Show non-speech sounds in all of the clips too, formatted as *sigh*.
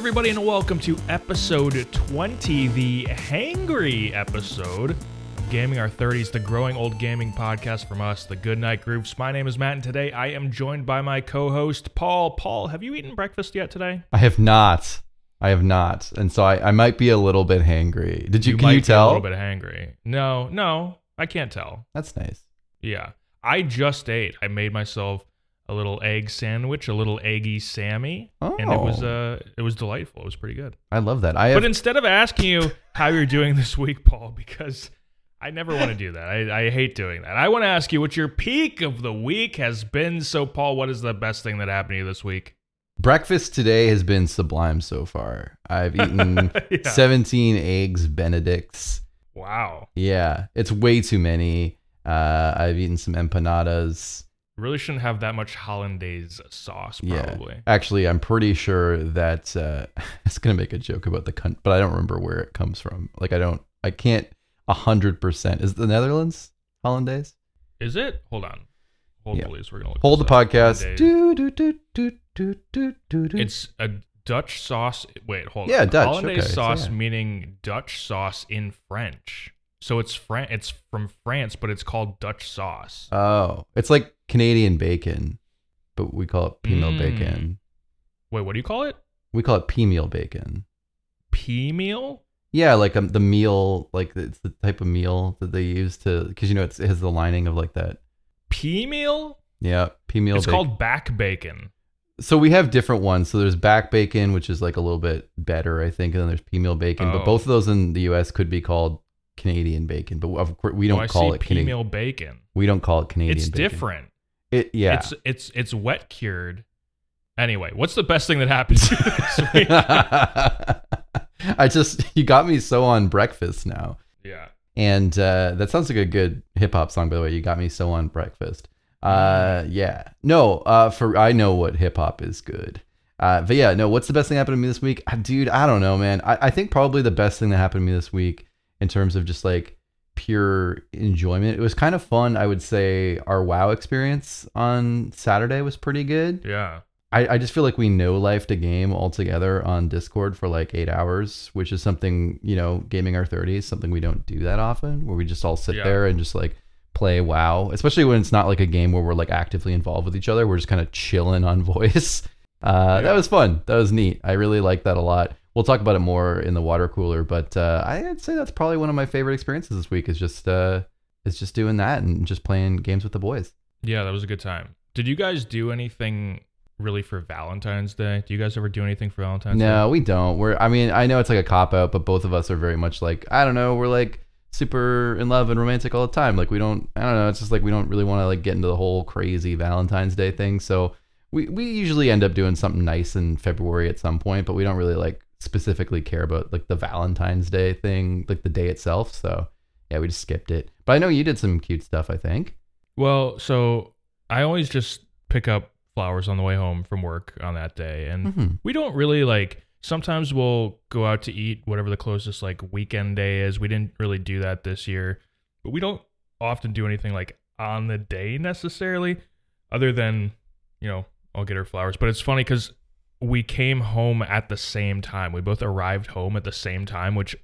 everybody, and welcome to episode 20, the Hangry episode. Gaming Our 30s, the growing old gaming podcast from us, the Goodnight Groofs. My name is Matt, and today I am joined by my co host, Paul. Paul, have you eaten breakfast yet today? I have not. I have not, and so I, I might be a little bit hangry. Did you? can might you tell? a little bit hangry. No, no, I can't tell. That's nice. Yeah. I just ate. I made myself a little egg sandwich, a little eggy Sammy, and it was Oh. uh it was delightful. It was pretty good. I love that. I have. But instead of asking you how you're doing this week, Paul, because I never want to do that. I, I hate doing that. I want to ask you what your peak of the week has been. So, Paul, what is the best thing that happened to you this week? breakfast today has been sublime so far. I've eaten *laughs* Yeah. 17 eggs Benedicts. Wow. Yeah, it's way too many. Uh, I've eaten some empanadas. Really shouldn't have that much hollandaise sauce, probably. Yeah, actually, I'm pretty sure that uh, *laughs* it's gonna make a joke about the cunt, but I don't remember where it comes from. Like, I don't, I can't a hundred percent. Is it the Netherlands hollandaise? Is it? Hold on. Hold, Yeah. please. We're gonna look Hold the up. podcast. Do, do, do, do, do, do, do. It's a Dutch sauce. Wait, hold Yeah, on. Dutch, Hollandaise okay, so sauce yeah. meaning Dutch sauce in French. So it's Fran- It's from France, but it's called Dutch sauce. Oh, it's like Canadian bacon, but we call it pea meal Mm. bacon. Wait, what do you call it? We call it pea meal bacon. Pea meal? Yeah, like um, the meal, like it's the type of meal that they use to, because you know it's, it has the lining of like that. Pea meal? Yeah, pea meal It's bacon. called back bacon. so we have different ones. So there's back bacon, which is like a little bit better, I think, and then there's pea meal bacon. Oh. But both of those in the U.S. could be called Canadian bacon, but of course we Oh, don't I call see it pea Canadian. meal bacon. We don't call it Canadian. Bacon. It's bacon. different. It yeah. It's it's it's wet cured. Anyway, what's the best thing that happened to you this *laughs* week? I just you got me so on breakfast now. yeah. And uh, that sounds like a good hip hop song, by the way. You got me so on breakfast. Uh, yeah. No, uh, for I know what hip hop is good. Uh, but yeah, no. What's the best thing that happened to me this week, Uh, dude? I don't know, man. I, I think probably the best thing that happened to me this week, in terms of just like pure enjoyment, it was kind of fun. I would say our WoW experience on Saturday was pretty good. Yeah. I, I just feel like we know life to game all together on Discord for like eight hours, which is something, you know, gaming our 30s, something we don't do that often, where we just all sit Yeah. there and just like play WoW, especially when it's not like a game where we're like actively involved with each other. We're just kind of chilling on *laughs* voice. Uh, Yeah. That was fun. That was neat. I really like that a lot. We'll talk about it more in the water cooler, but uh, I'd say that's probably one of my favorite experiences this week is just uh, is just doing that and just playing games with the boys. Yeah, that was a good time. Did you guys do anything really for Valentine's Day? Do you guys ever do anything for Valentine's Day? No, we don't. We're I mean, I know it's like a cop out, but both of us are very much like, I don't know, we're like super in love and romantic all the time. Like we don't I don't know, it's just like we don't really want to like get into the whole crazy Valentine's Day thing. So we we usually end up doing something nice in February at some point, but we don't really like specifically care about like the Valentine's Day thing, like the day itself. So yeah, we just skipped it. But I know you did some cute stuff, I think. Well, so I always just pick up flowers on the way home from work on that day, and Mhm. we don't really like. Sometimes we'll go out to eat, whatever the closest like weekend day is. We didn't really do that this year, but we don't often do anything like on the day necessarily, other than you know I'll get her flowers. But it's funny because we came home at the same time. We both arrived home at the same time, which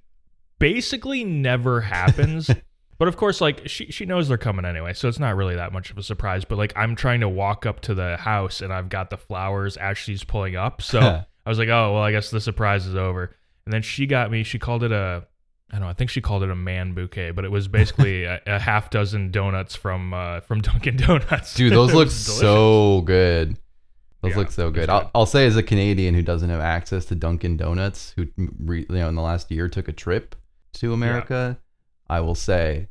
basically never *laughs* happens. But of course, like she she knows they're coming anyway, so it's not really that much of a surprise. But like I'm trying to walk up to the house and I've got the flowers as she's pulling up, so *laughs* I was like, oh well, I guess the surprise is over. And then she got me. She called it a, I don't know. I think she called it a man bouquet, but it was basically *laughs* a, a half dozen donuts from uh, from Dunkin' Donuts. Dude, those look so good. Those Yeah, look so good. I'll, I'll say, as a Canadian who doesn't have access to Dunkin' Donuts, who re, you know in the last year took a trip to America, I will say,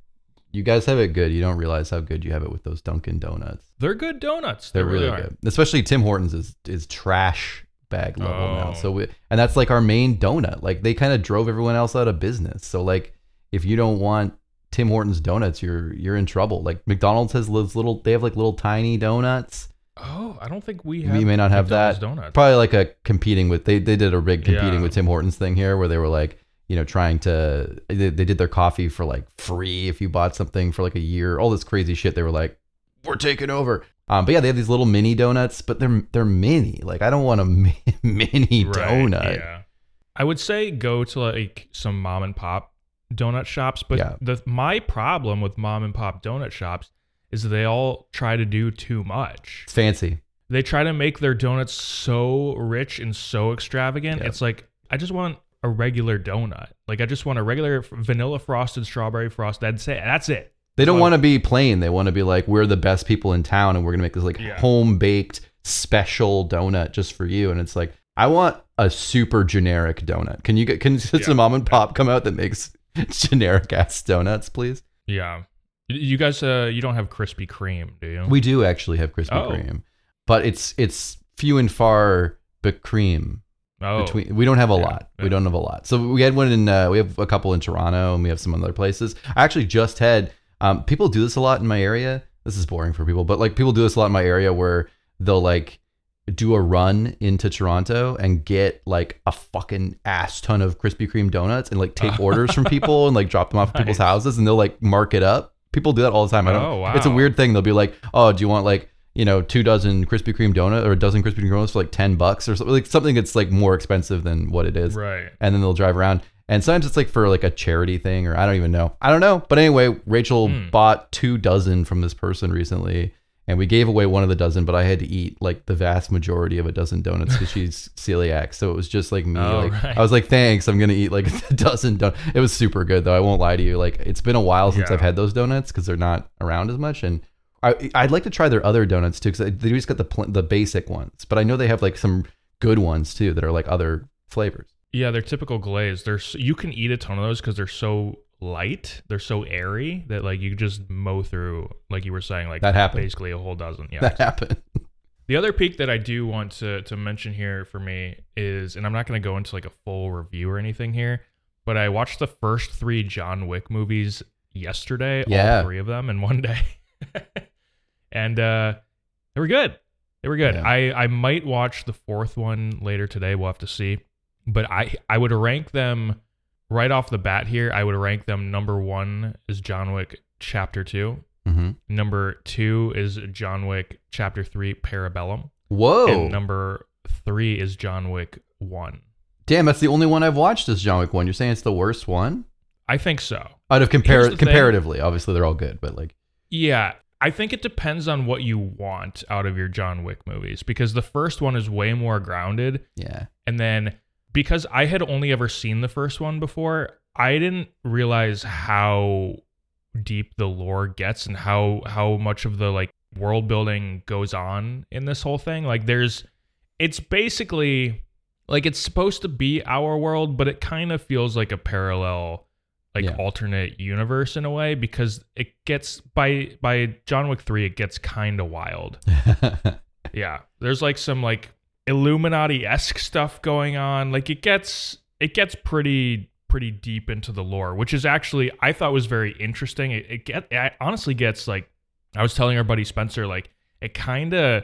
you guys have it good. You don't realize how good you have it with those Dunkin' Donuts. They're good donuts. They're They really, are. good. Especially Tim Hortons is is trash bag level now. Oh. So we, and that's like our main donut. Like they kind of drove everyone else out of business. So like if you don't want Tim Hortons donuts, you're you're in trouble. Like McDonald's has those little they have like little tiny donuts. Oh, I don't think we have. We may not have that. Donuts. Probably like a competing with they they did a big competing Yeah. with Tim Hortons thing here where they were like you know trying to they, they did their coffee for like free if you bought something for like a year all this crazy shit they were like we're taking over Um, but yeah, they have these little mini donuts, but they're they're mini. Like I don't want a *laughs* mi- mini Right, donut. Yeah. I would say go to like some mom and pop donut shops, but Yeah. the my problem with mom and pop donut shops is they all try to do too much. It's fancy. They try to make their donuts so rich and so extravagant. It's like I just want a regular donut. Like I just want a regular vanilla frosted strawberry frost. That's it. That's it. They don't want to be plain. They want to be like, we're the best people in town, and we're gonna make this like Yeah. home baked special donut just for you. And it's like, I want a super generic donut. Can you get? Can just Yeah. a mom and pop come out that makes *laughs* generic ass donuts, please? Yeah. You guys, uh, you don't have Krispy Kreme, do you? We do actually have Krispy Oh. Kreme, but it's it's few and far but cream oh, between. We don't have a Yeah, lot. yeah. We don't have a lot. So we had one in. Uh, we have a couple in Toronto, and we have some other places. I actually just had. Um, people do this a lot in my area. This is boring for people, but like people do this a lot in my area where they'll like do a run into Toronto and get like a fucking ass ton of Krispy Kreme donuts and like take *laughs* orders from people and like drop them off at people's houses and they'll like mark it up. People do that all the time. I don't. Oh, It's a weird thing. They'll be like, "Oh, do you want like you know two dozen Krispy Kreme donut or a dozen Krispy Kreme donuts for like ten bucks or something like something that's like more expensive than what it is?" right. And then they'll drive around. And sometimes it's like for like a charity thing or I don't even know. I don't know. But anyway, Rachel Hmm. bought two dozen from this person recently. And we gave away one of the dozen, but I had to eat like the vast majority of a dozen donuts because she's *laughs* celiac. So it was just like me. Oh, like right. I was like, thanks, I'm gonna eat like *laughs* a dozen donuts. It was super good though. I won't lie to you. Like it's been a while since Yeah. I've had those donuts because they're not around as much. And I, I'd like to try their other donuts too because they just got the pl- the basic ones, but I know they have like some good ones too that are like other flavors. Yeah, they're typical glaze. They're you can eat a ton of those because they're so light. They're so airy that like you just mow through, like you were saying, like That happened. basically a whole dozen. Yeah. That happened. The other peak that I do want to to mention here for me is, and I'm not going to go into like a full review or anything here, but I watched the first three John Wick movies yesterday, Yeah. all three of them in one day, *laughs* and uh, they were good. They were good. Yeah. I I might watch the fourth one later today. We'll have to see, but I I would rank them right off the bat here. I would rank them number one is John Wick Chapter Two. hmm Number two is John Wick Chapter Three Parabellum. Whoa. And number three is John Wick One. Damn, that's the only one I've watched is John Wick 1. You're saying it's the worst one? I think so. Out of compar- the thing. comparatively, obviously they're all good, but like Yeah, I think it depends on what you want out of your John Wick movies because the first one is way more grounded. yeah. And then because I had only ever seen the first one before, I didn't realize how deep the lore gets and how how much of the like world building goes on in this whole thing. Like there's it's basically like it's supposed to be our world, but it kind of feels like a parallel like Yeah. alternate universe in a way because it gets by by John Wick 3 it gets kind of wild. *laughs* Yeah, there's like some like Illuminati esque stuff going on. Like it gets it gets pretty pretty deep into the lore, which is actually I thought was very interesting. It, it get it honestly gets like I was telling our buddy Spencer like it kind of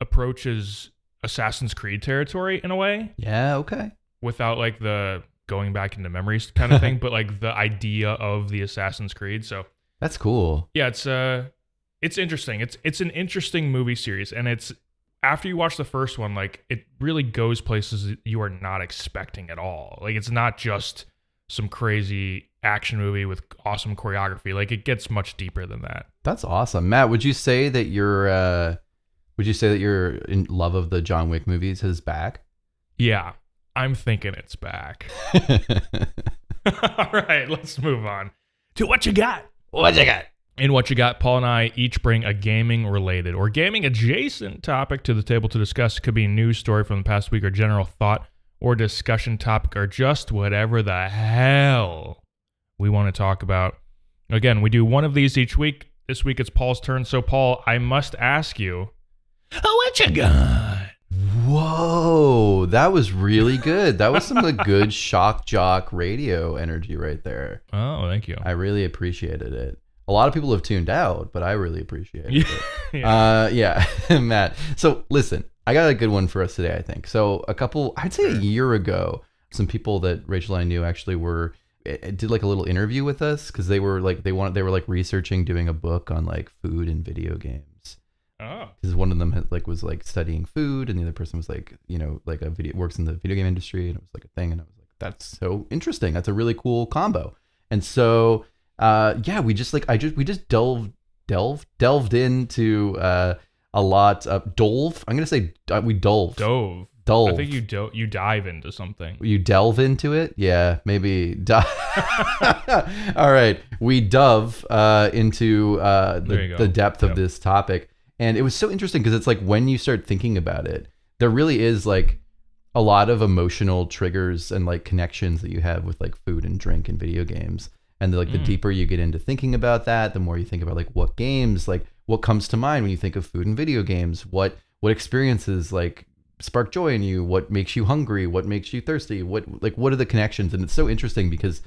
approaches Assassin's Creed territory in a way yeah, okay. without like the going back into memories kind of *laughs* thing, but like the idea of the Assassin's Creed. So That's cool. yeah, it's uh it's interesting. It's it's an interesting movie series and it's after you watch the first one, like it really goes places you are not expecting at all. Like it's not just some crazy action movie with awesome choreography. Like it gets much deeper than that. That's awesome. Matt, would you say that you're uh would you say that your in love of the John Wick movies is back? Yeah, I'm thinking it's back. *laughs* *laughs* all right, let's move on to what you got. what you got? In What You Got, Paul and I each bring a gaming related or gaming adjacent topic to the table to discuss. It could be a news story from the past week or general thought or discussion topic or just whatever the hell we want to talk about. Again, we do one of these each week. This week it's Paul's turn. So, Paul, I must ask you, oh, what you got? Whoa, that was really good. That was some like, good *laughs* shock jock radio energy right there. Oh, thank you. I really appreciated it. A lot of people have tuned out, but I really appreciate it. *laughs* Yeah. Uh, yeah, *laughs* Matt. So listen, I got a good one for us today. I think so. A couple, I'd say a year ago, some people that Rachel and I knew actually were eh, eh, did like a little interview with us because they were like they wanted they were like researching doing a book on like food and video games. Oh. because one of them had, like was like studying food and the other person was like you know like a video works in the video game industry and it was like a thing and I was like that's so interesting that's a really cool combo and so uh yeah we just like I just we just delved delved delved into uh a lot of dove I'm gonna say uh, we dove Dove. dove I think you do- you dive into something. you delve into it? Yeah maybe di- *laughs* all right we dove uh, into uh, the, the depth of Yep. this topic. And it was so interesting because it's like when you start thinking about it there really is like a lot of emotional triggers and like connections that you have with like food and drink and video games and like the Mm. deeper you get into thinking about that the more you think about like what games like what comes to mind when you think of food and video games? What what experiences like spark joy in you? What makes you hungry? What makes you thirsty? What like what are the connections? And it's so interesting because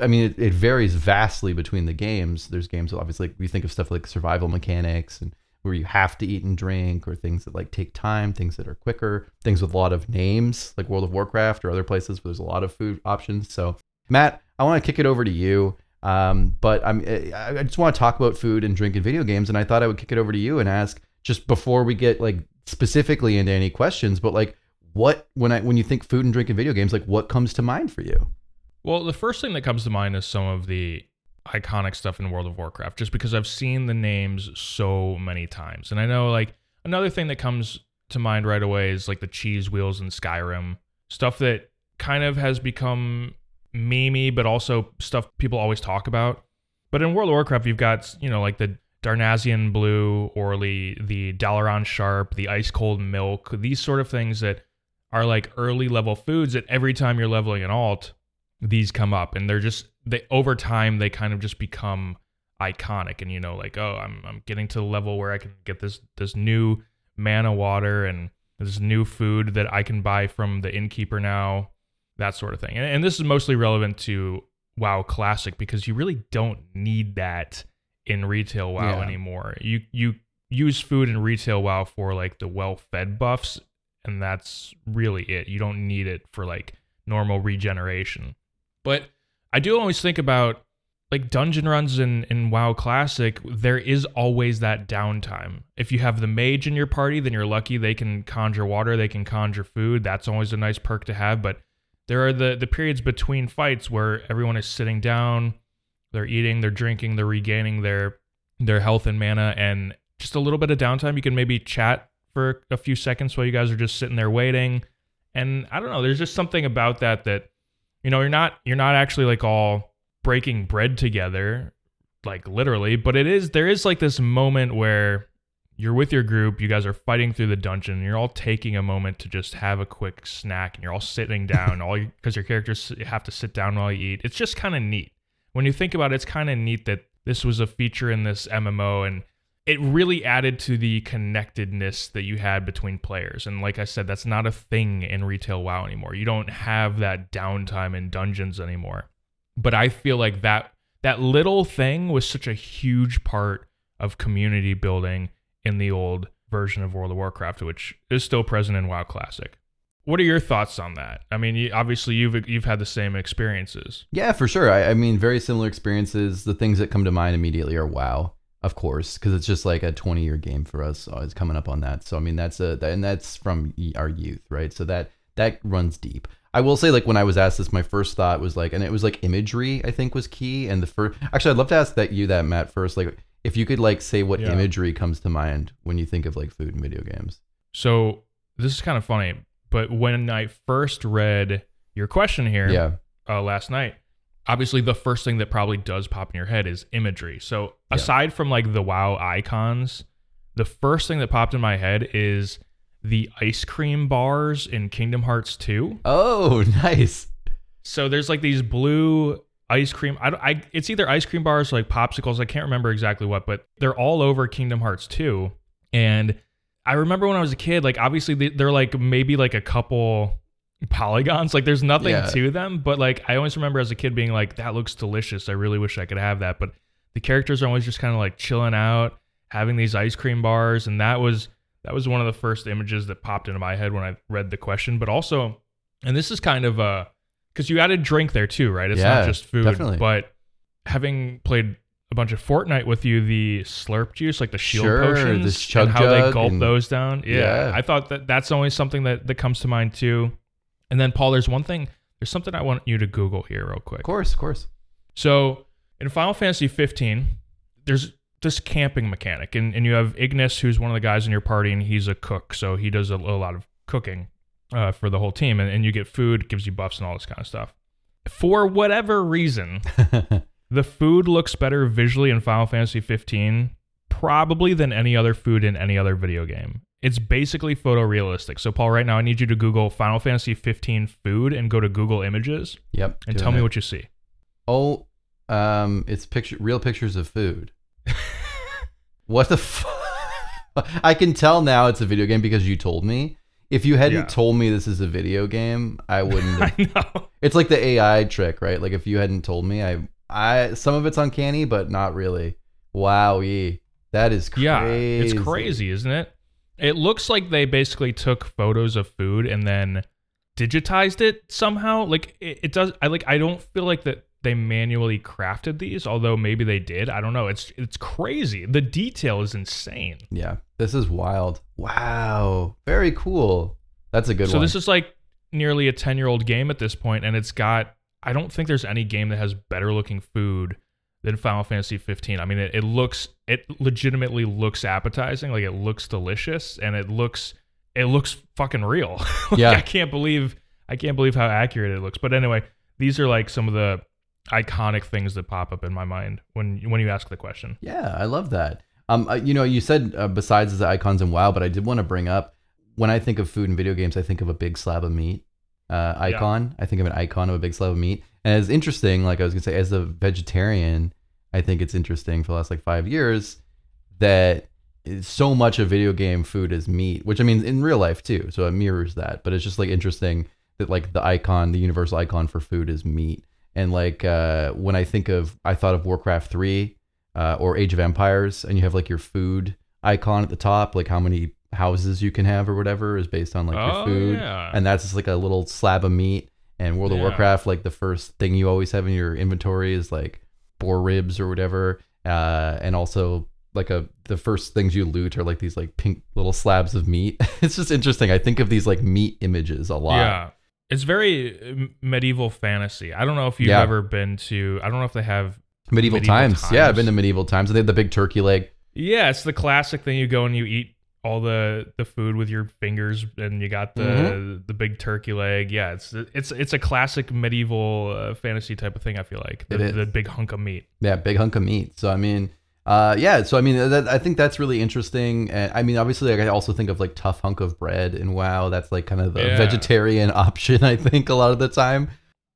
i mean it, it varies vastly between the games. There's games obviously like we think of stuff like survival mechanics and where you have to eat and drink or things that like take time things that are quicker things with a lot of names like world of warcraft or other places where there's a lot of food options. So matt i want to kick it over to you um, but I'm, I I just want to talk about food and drink and video games, and I thought I would kick it over to you and ask just before we get like specifically into any questions, but like what when I when you think food and drink and video games, like what comes to mind for you? Well, the first thing that comes to mind is some of the iconic stuff in World of Warcraft, just because I've seen the names so many times. And I know, like, another thing that comes to mind right away is like the cheese wheels in Skyrim, stuff that kind of has become memey, but also stuff people always talk about. But in World of Warcraft, you've got, you know, like the Darnassian Bleu or the, the Dalaran Sharp, the Ice Cold Milk, these sort of things that are like early level foods that every time you're leveling an alt, these come up and they're just they over time they kind of just become iconic and you know like oh I'm I'm getting to the level where I can get this this new mana water and this new food that I can buy from the innkeeper now that sort of thing and, and this is mostly relevant to WoW Classic because you really don't need that in retail WoW Yeah. anymore you you use food in retail WoW for like the well fed buffs and that's really it you don't need it for like normal regeneration but I do always think about like dungeon runs in, in WoW Classic, there is always that downtime. If you have the mage in your party, then you're lucky they can conjure water, they can conjure food. That's always a nice perk to have. But there are the, the periods between fights where everyone is sitting down, they're eating, they're drinking, they're regaining their their health and mana, and just a little bit of downtime. You can maybe chat for a few seconds while you guys are just sitting there waiting. And I don't know, there's just something about that that you know you're not you're not actually like all breaking bread together like literally but it is there is like this moment where you're with your group you guys are fighting through the dungeon and you're all taking a moment to just have a quick snack and you're all sitting down *laughs* all because your characters have to sit down while you eat it's just kind of neat when you think about it it's kind of neat that this was a feature in this mmo and it really added to the connectedness that you had between players. And like I said, that's not a thing in retail WoW anymore. You don't have that downtime in dungeons anymore. But I feel like that that little thing was such a huge part of community building in the old version of World of Warcraft, which is still present in WoW Classic. What are your thoughts on that? I mean, obviously you've you've had the same experiences. Yeah, for sure. I, I mean, very similar experiences. The things that come to mind immediately are WoW, of course, because it's just like a 20 year game for us. Uh, so it's coming up on that. So I mean, that's a and that's from our youth, right? So that that runs deep. I will say, like when I was asked this, my first thought was like, and it was like imagery. I think was key. And the first, actually, I'd love to ask that you that Matt first, like if you could like say what Yeah. imagery comes to mind when you think of like food and video games. So this is kind of funny, but when I first read your question here, Yeah, uh, last night, obviously the first thing that probably does pop in your head is imagery. So Yeah. aside from like the WoW icons, the first thing that popped in my head is the ice cream bars in Kingdom Hearts 2. Oh, *laughs* nice. So there's like these blue ice cream. I, don't- I it's either ice cream bars or like popsicles. I can't remember exactly what, but they're all over Kingdom Hearts 2. And I remember when I was a kid, like obviously they- they're like maybe like a couple polygons. Like there's nothing Yeah. to them, but like I always remember as a kid being like, that looks delicious. I really wish I could have that. But the characters are always just kind of like chilling out, having these ice cream bars, and that was that was one of the first images that popped into my head when I read the question. But also, and this is kind of uh because you added drink there too, right? It's Yeah, not just food, definitely. but having played a bunch of Fortnite with you the slurp juice, like the shield Sure, potions, chug and how they gulp and- those down. Yeah, Yeah. I thought that that's always something that, that comes to mind too. And then Paul, there's one thing. There's something I want you to Google here real quick. Of course, of course. So in Final Fantasy 15, there's this camping mechanic, and, and you have Ignis, who's one of the guys in your party, and he's a cook, so he does a, a lot of cooking uh, for the whole team, and, and you get food, gives you buffs, and all this kind of stuff. For whatever reason, *laughs* the food looks better visually in Final Fantasy 15, probably than any other food in any other video game. It's basically photorealistic. So, Paul, right now I need you to Google Final Fantasy 15 food and go to Google Images yep. and tell me it. what you see. Oh, um, it's picture real pictures of food. *laughs* what the fuck? *laughs* I can tell now it's a video game because you told me. If you hadn't Yeah. told me this is a video game, I wouldn't. *laughs* Have, I know. it's like the AI trick, right? Like if you hadn't told me, I, I, some of it's uncanny, but not really. Wowie, that is crazy. Yeah, it's crazy, isn't it? It looks like they basically took photos of food and then digitized it somehow. Like it, it does. I like. I don't feel like that they manually crafted these, although maybe they did. I don't know. It's it's crazy. The detail is insane. Yeah, this is wild. Wow, very cool. That's a good so one. this is like nearly a ten year old game at this point, and it's got. I don't think there's any game that has better looking food than Final Fantasy 15. I mean, it, it looks it legitimately looks appetizing, like it looks delicious, and it looks it looks fucking real. *laughs* Like, Yeah. I can't believe I can't believe how accurate it looks. But anyway, these are like some of the iconic things that pop up in my mind when when you ask the question. Yeah, I love that. Um, uh, you know, you said uh, besides the icons and WoW, but I did want to bring up when I think of food and video games, I think of a big slab of meat uh, icon. I think of an icon of a big slab of meat, and it's interesting. Like I was gonna say, as a vegetarian, I think it's interesting for the last like five years that so much of video game food is meat, which I mean in real life too. So it mirrors that, but it's just like interesting that like the icon, the universal icon for food is meat. And like uh, when I think of, I thought of Warcraft three uh, or Age of Empires, and you have like your food icon at the top, like how many houses you can have or whatever is based on like oh your food, yeah, and that's just like a little slab of meat. And World of Warcraft, like the first thing you always have in your inventory is like boar ribs or whatever, uh, and also like a the first things you loot are like these like pink little slabs of meat. *laughs* it's just interesting. I think of these like meat images a lot. yeah. It's very medieval fantasy. I don't know if you've Yeah. ever been to. I don't know if they have Medieval, Medieval times. Yeah, I've been to medieval times. They have the big turkey leg. Yeah, it's the classic thing. You go and you eat all the the food with your fingers, and you got the Mm-hmm. the big turkey leg. Yeah, it's it's it's a classic medieval uh, fantasy type of thing. I feel like the, is. the big hunk of meat. Yeah, big hunk of meat. So I mean, uh, yeah. So I mean, that, I think that's really interesting. And I mean, obviously, like, I also think of like tough hunk of bread and wow, that's like kind of the Yeah. vegetarian *laughs* option. I think a lot of the time,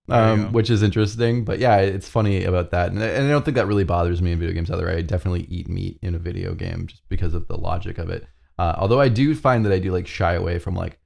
um, which is interesting. But yeah, it's funny about that, and, I- and I don't think that really bothers me in video games either. I definitely eat meat in a video game just because of the logic of it. Uh, although I do find that I do like shy away from like,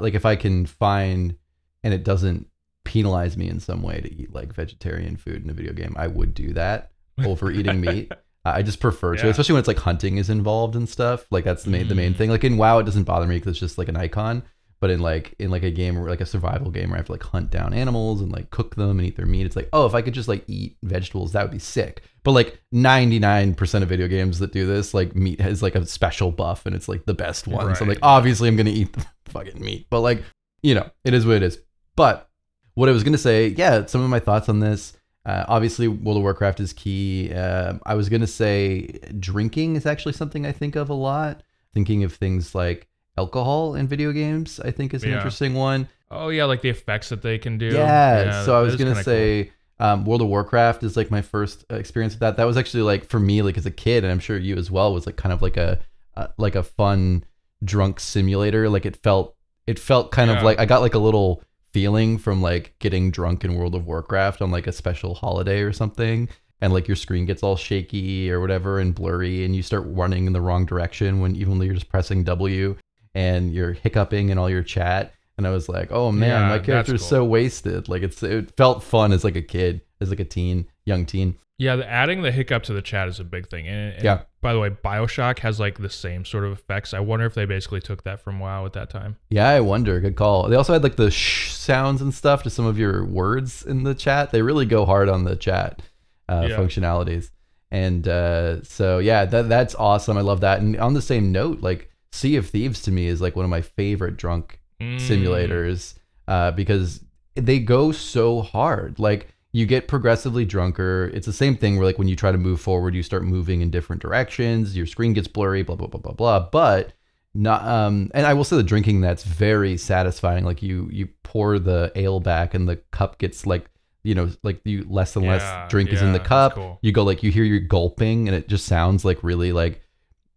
like if I can find and it doesn't penalize me in some way to eat like vegetarian food in a video game, I would do that *laughs* over eating meat. I just prefer to, especially when it's like hunting is involved and stuff. Like that's the main the main Mm. thing. Like in WoW, it doesn't bother me because it's just like an icon. But in like in like a game or like a survival game where I have to like hunt down animals and like cook them and eat their meat, it's like oh if I could just like eat vegetables that would be sick. But like ninety nine percent of video games that do this like meat has like a special buff and it's like the best one. So I'm like obviously I'm gonna eat the *laughs* fucking meat. But like you know it is what it is. But what I was gonna say, yeah, some of my thoughts on this. Uh, obviously, World of Warcraft is key. Uh, I was gonna say drinking is actually something I think of a lot. Thinking of things like alcohol in video games, I think is an Yeah. interesting one. Oh yeah, like the effects that they can do. Yeah. so I was gonna kinda say um, World of Warcraft is like my first experience with that. That was actually like for me, like as a kid, and I'm sure you as well, was like kind of like a uh, like a fun drunk simulator. Like it felt it felt kind Yeah. of like I got like a little feeling from like getting drunk in World of Warcraft on like a special holiday or something. And like your screen gets all shaky or whatever and blurry, and you start running in the wrong direction when even though you're just pressing W and you're hiccuping in all your chat. And I was like, oh man, Yeah, my character's cool. so wasted. Like it's it felt fun as like a kid, as like a teen, young teen. Yeah, the, adding the hiccup to the chat is a big thing. And, and Yeah. By the way, Bioshock has like the same sort of effects. I wonder if they basically took that from WoW at that time. Yeah, I wonder. Good call. They also had like the shh sounds and stuff to some of your words in the chat. They really go hard on the chat uh, Yeah. functionalities. And uh, so yeah, that that's awesome. I love that. And on the same note, like Sea of Thieves to me is like one of my favorite drunk Mm. simulators uh, because they go so hard. Like you get progressively drunker. It's the same thing where like when you try to move forward, you start moving in different directions. Your screen gets blurry. Blah blah blah blah blah. But not um and I will say the drinking that's very satisfying. Like you you pour the ale back and the cup gets like you know like you less and Yeah, less drink is in the cup. cool. You go like you hear you gulping and it just sounds like really like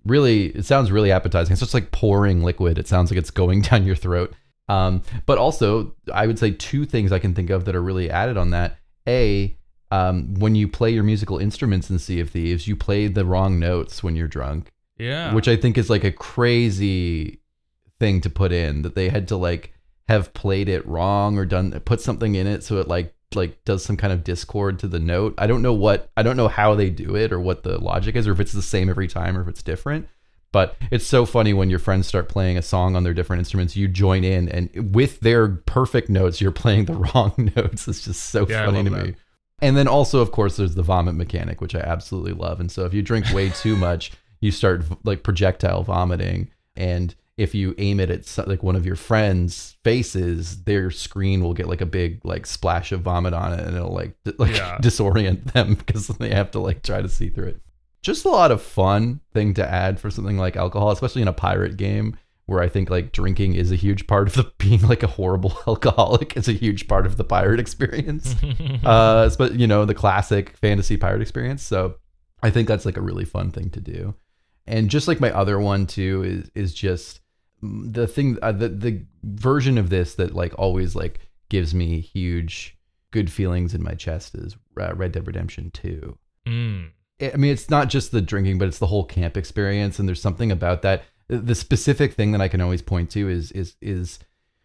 really it sounds really appetizing. It's just like pouring liquid. It sounds like it's going *laughs* down your throat. Um, but also, I would say two things I can think of that are really added on that. A, um, when you play your musical instruments in Sea of Thieves, you play the wrong notes when you're drunk, Yeah. which I think is like a crazy thing to put in that they had to like have played it wrong or done put something in it so it like like does some kind of discord to the note. I don't know what I don't know how they do it or what the logic is or if it's the same every time or if it's different. But it's so funny when your friends start playing a song on their different instruments, you join in and with their perfect notes, you're playing the *laughs* wrong notes. It's just so Yeah, funny to love me. And then also, of course, there's the vomit mechanic, which I absolutely love. And so if you drink way *laughs* too much, you start like projectile vomiting. And if you aim it at like one of your friends' faces, their screen will get like a big like splash of vomit on it, and it'll like d- like Yeah. *laughs* disorient them because they have to like try to see through it. Just a lot of fun thing to add for something like alcohol, especially in a pirate game where I think like drinking is a huge part of the *laughs* being like a horrible *laughs* alcoholic is a huge part of the pirate experience. *laughs* Uh but you know the classic fantasy pirate experience. So i think that's like a really fun thing to do. And just like my other one too is is just mm, the thing uh, the the version of this that like always like gives me huge good feelings in my chest is uh, red dead redemption 2 Mm. I mean, it's not just the drinking, but it's the whole camp experience. And there's something about that. The specific thing that I can always point to is is is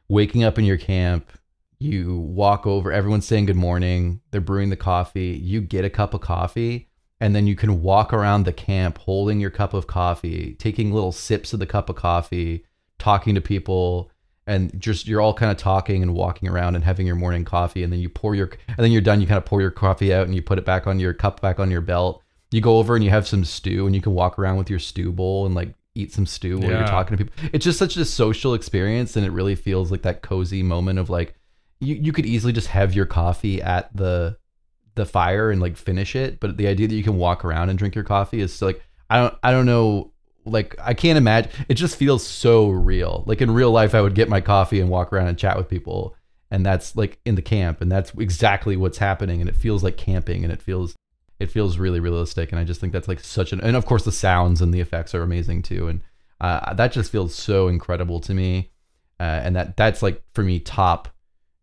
waking up in your camp. You walk over. Everyone's saying good morning. They're brewing the coffee. You get a cup of coffee, and then you can walk around the camp holding your cup of coffee, taking little sips of the cup of coffee, talking to people, and just you're all kind of talking and walking around and having your morning coffee. And then you pour your and then you're done. You kind of pour your coffee out and you put it back on your cup back on your belt you go over and you have some stew and you can walk around with your stew bowl and like eat some stew while you're talking to people. It's just such a social experience and it really feels like that cozy moment of like you, you could easily just have your coffee at the the fire and like finish it, but the idea that you can walk around and drink your coffee is like I don't I don't know like I can't imagine it just feels so real. Like in real life I would get my coffee and walk around and chat with people and that's like in the camp and that's exactly what's happening and it feels like camping and it feels it feels really realistic and i just think that's like such an and of course the sounds and the effects are amazing too and uh, that just feels so incredible to me uh, and that that's like for me top.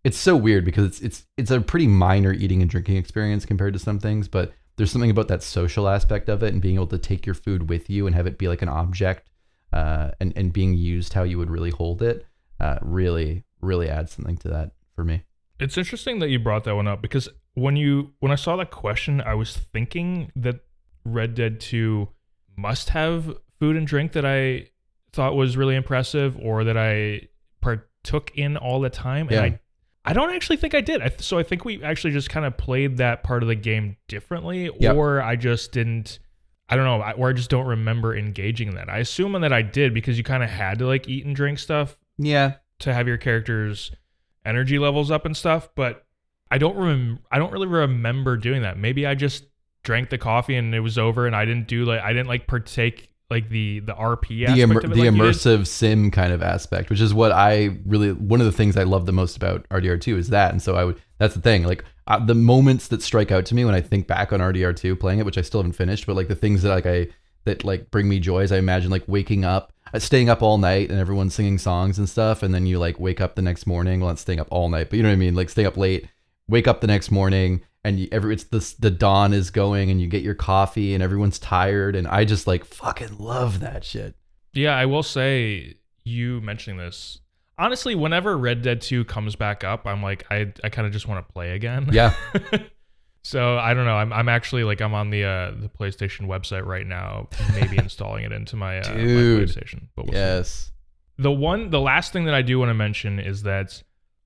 It's so weird because it's it's it's a pretty minor eating and drinking experience compared to some things but there's something about that social aspect of it and being able to take your food with you and have it be like an object uh, and and being used how you would really hold it uh, really really adds something to that for me It's interesting that you brought that one up because when you when I saw that question, I was thinking that Red Dead 2 must have food and drink that I thought was really impressive or that I partook in all the time. Yeah. And I I don't actually think I did. I th- so I think we actually just kind of played that part of the game differently, Yep. or I just didn't. I don't know, I- or I just don't remember engaging in that. I assume that I did because you kind of had to like eat and drink stuff yeah to have your character's energy levels up and stuff, but I don't remember I don't really remember doing that. Maybe I just drank the coffee and it was over and I didn't do like I didn't like partake like the the RP the, aspect immer- of it the like immersive sim kind of aspect, which is what I really one of the things I love the most about RDR2 is that. And so I would that's the thing, like uh, the moments that strike out to me when I think back on RDR2 playing it, which I still haven't finished, but like the things that like I that like bring me joy is I imagine like waking up, Uh, staying up all night and everyone's singing songs and stuff, and then you like wake up the next morning. Well, not staying up all night, but you know what I mean, like staying up late, wake up the next morning. And you, every it's the the dawn is going, and you get your coffee, and everyone's tired, and I just like fucking love that shit. Yeah, I will say you mentioning this. Honestly, whenever Red Dead 2 comes back up, I'm like I I kind of just want to play again. Yeah, *laughs* so I don't know. I'm I'm actually like I'm on the uh the PlayStation website right now, maybe *laughs* installing it into my uh, my PlayStation. But we'll see. yes. The one, the last thing that I do want to mention is that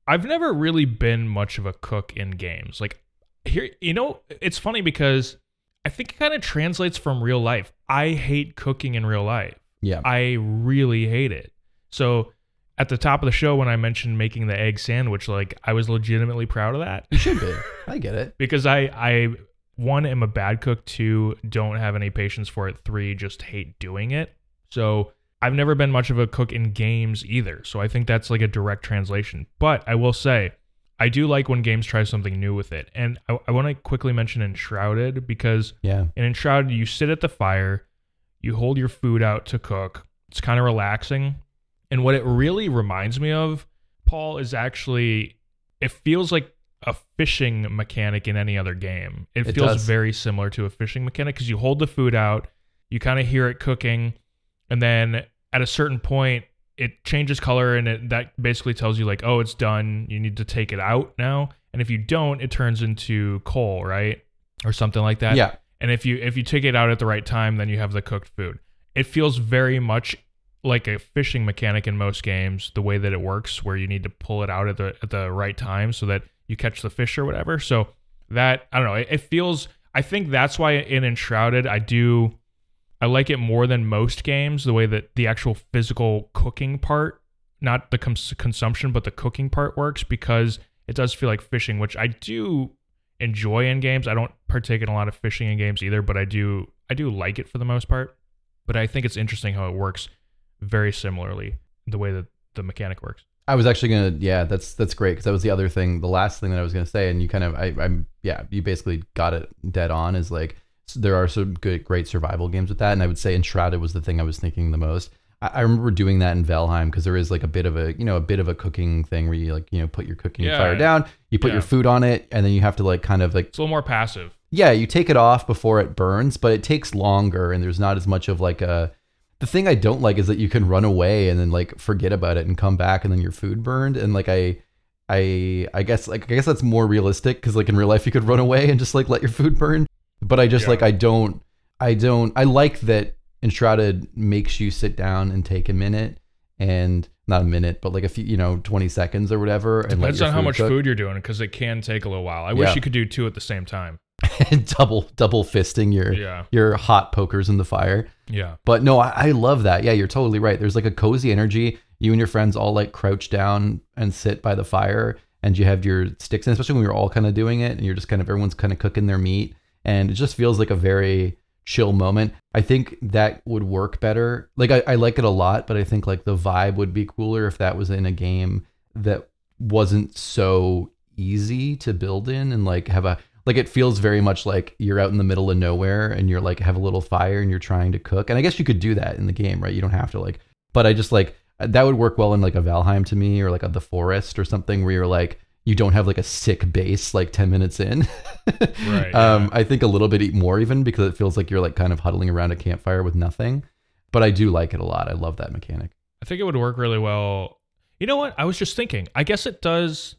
I've never really been much of a cook in games. Like here, you know, it's funny because I think it kind of translates from real life. I hate cooking in real life. Yeah. I really hate it. So at the top of the show when I mentioned making the egg sandwich, like I was legitimately proud of that You should be. I get it. *laughs* because I I one am a bad cook, two don't have any patience for it, three just hate doing it. So I've never been much of a cook in games either. So I think that's like a direct translation. But I will say I do like when games try something new with it. And I, I want to quickly mention Enshrouded because Yeah. in Enshrouded, you sit at the fire, you hold your food out to cook. It's kind of relaxing. And what it really reminds me of, Paul, is actually it feels like a fishing mechanic in any other game. It, It feels does. very similar to a fishing mechanic because you hold the food out, you kind of hear it cooking, and then at a certain point, it changes color and it that basically tells you like, oh, it's done. You need to take it out now. And if you don't, it turns into coal, right? Or something like that. Yeah. And if you if you take it out at the right time, then you have the cooked food. It feels very much like a fishing mechanic in most games, the way that it works, where you need to pull it out at the at the right time so that you catch the fish or whatever. So that I don't know, it, it feels. I think that's why in Enshrouded, I do. I like it more than most games, the way that the actual physical cooking part, not the cons- consumption, but the cooking part works because it does feel like fishing, which I do enjoy in games. I don't partake in a lot of fishing in games either, but I do I do like it for the most part. But I think it's interesting how it works very similarly the way that the mechanic works. I was actually gonna, yeah, that's that's great because that was the other thing, the last thing that I was gonna say, and you kind of, I, I'm, yeah, you basically got it dead on. Is like there are some good, great survival games with that, and I would say Enshrouded was the thing I was thinking the most. I, I remember doing that in Valheim because there is like a bit of a, you know, a bit of a cooking thing where you like, you know, put your cooking Yeah. fire down, you put Yeah. your food on it, and then you have to like kind of like It's a little more passive. yeah, you take it off before it burns, but it takes longer and there's not as much of like a the thing I don't like is that you can run away and then like forget about it and come back and then your food burned and like I I I guess like I guess that's more realistic cuz like in real life you could run away and just like let your food burn. But I just Yeah. like I don't I don't I like that Enshrouded makes you sit down and take a minute and not a minute, but like a few, you know, 20 seconds or whatever. And Depends on how much cook. food you're doing because it can take a little while. I Yeah. wish you could do two at the same time. *laughs* double double fisting your Yeah. your hot pokers in the fire. Yeah. But no, I, I love that. Yeah, you're totally right. There's like a cozy energy. You and your friends all like crouch down and sit by the fire, and you have your sticks, and especially when you're all kind of doing it, and you're just kind of everyone's kind of cooking their meat, and it just feels like a very chill moment. I think that would work better. Like I, I like it a lot, but I think like the vibe would be cooler if that was in a game that wasn't so easy to build in and like have a like it feels very much like you're out in the middle of nowhere and you're like have a little fire and you're trying to cook. And I guess you could do that in the game, right? You don't have to like but I just like that would work well in like a Valheim to me or like a the forest or something where you're like you don't have like a sick base like 10 minutes in. *laughs* Right, Um. I think a little bit more even because it feels like you're like kind of huddling around a campfire with nothing. But I do like it a lot. I love that mechanic. I think it would work really well. You know what? I was just thinking. I guess it does.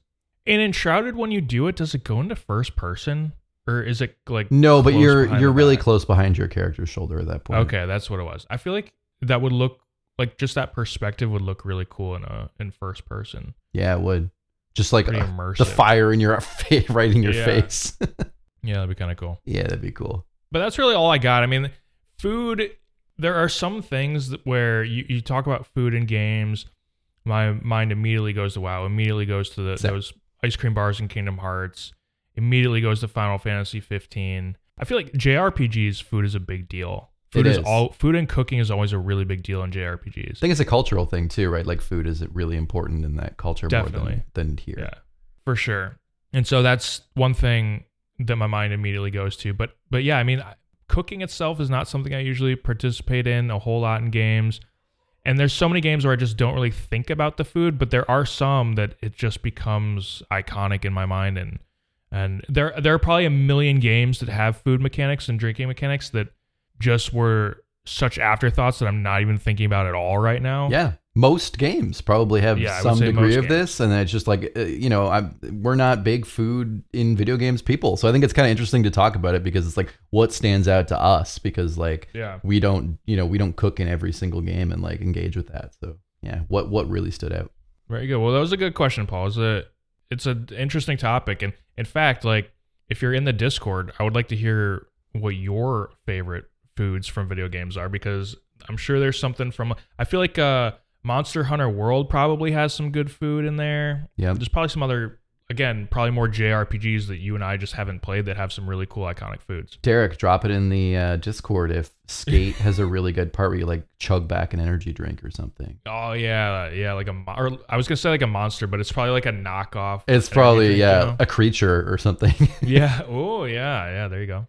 In Enshrouded, when you do it, does it go into first person, or is it like No, but you're you're really back? close behind your character's shoulder at that point. Okay, that's what it was. I feel like that would look like just that perspective would look really cool in a in first person. Yeah, it would. Just like uh, the fire in your *laughs* face, right in your Yeah. face. *laughs* Yeah, that'd be kind of cool. yeah, that'd be cool. But that's really all I got. I mean, food. There are some things that where you, you talk about food in games, my mind immediately goes to WoW. Immediately goes to the, Same. those ice cream bars in Kingdom Hearts. Immediately goes to Final Fantasy 15. I feel like JRPGs food is a big deal. Food is is. all food and cooking is always a really big deal in JRPGs. I think it's a cultural thing too, right? Like food is really important in that culture more than, than here. Yeah, for sure. And so that's one thing that my mind immediately goes to. But but yeah, I mean, cooking itself is not something I usually participate in a whole lot in games. And there's so many games where I just don't really think about the food, but there are some that it just becomes iconic in my mind and and there there are probably a million games that have food mechanics and drinking mechanics that just were such afterthoughts that I'm not even thinking about at all right now. Yeah, most games probably have Yeah, some degree of this, and it's just like uh, you know, I'm, we're not big food in video games people, so I think it's kind of interesting to talk about it because it's like what stands out to us because like Yeah. we don't you know we don't cook in every single game and like engage with that. So yeah, what what really stood out? Very good. Well, that was a good question, Paul. It's a it's an interesting topic, and in fact, like if you're in the Discord, I would like to hear what your favorite foods from video games are because I'm sure there's something from. I feel like uh, Monster Hunter World probably has some good food in there. Yeah. There's probably some other, again, probably more JRPGs that you and I just haven't played that have some really cool iconic foods. Derek, drop it in the uh, Discord if Skate *laughs* has a really good part where you like chug back an energy drink or something. Oh yeah, yeah, like a mo- or I was gonna say like a monster, but it's probably like a knockoff. It's probably drink, you yeah know? a creature or something. *laughs* yeah. Oh, yeah. Yeah. There you go.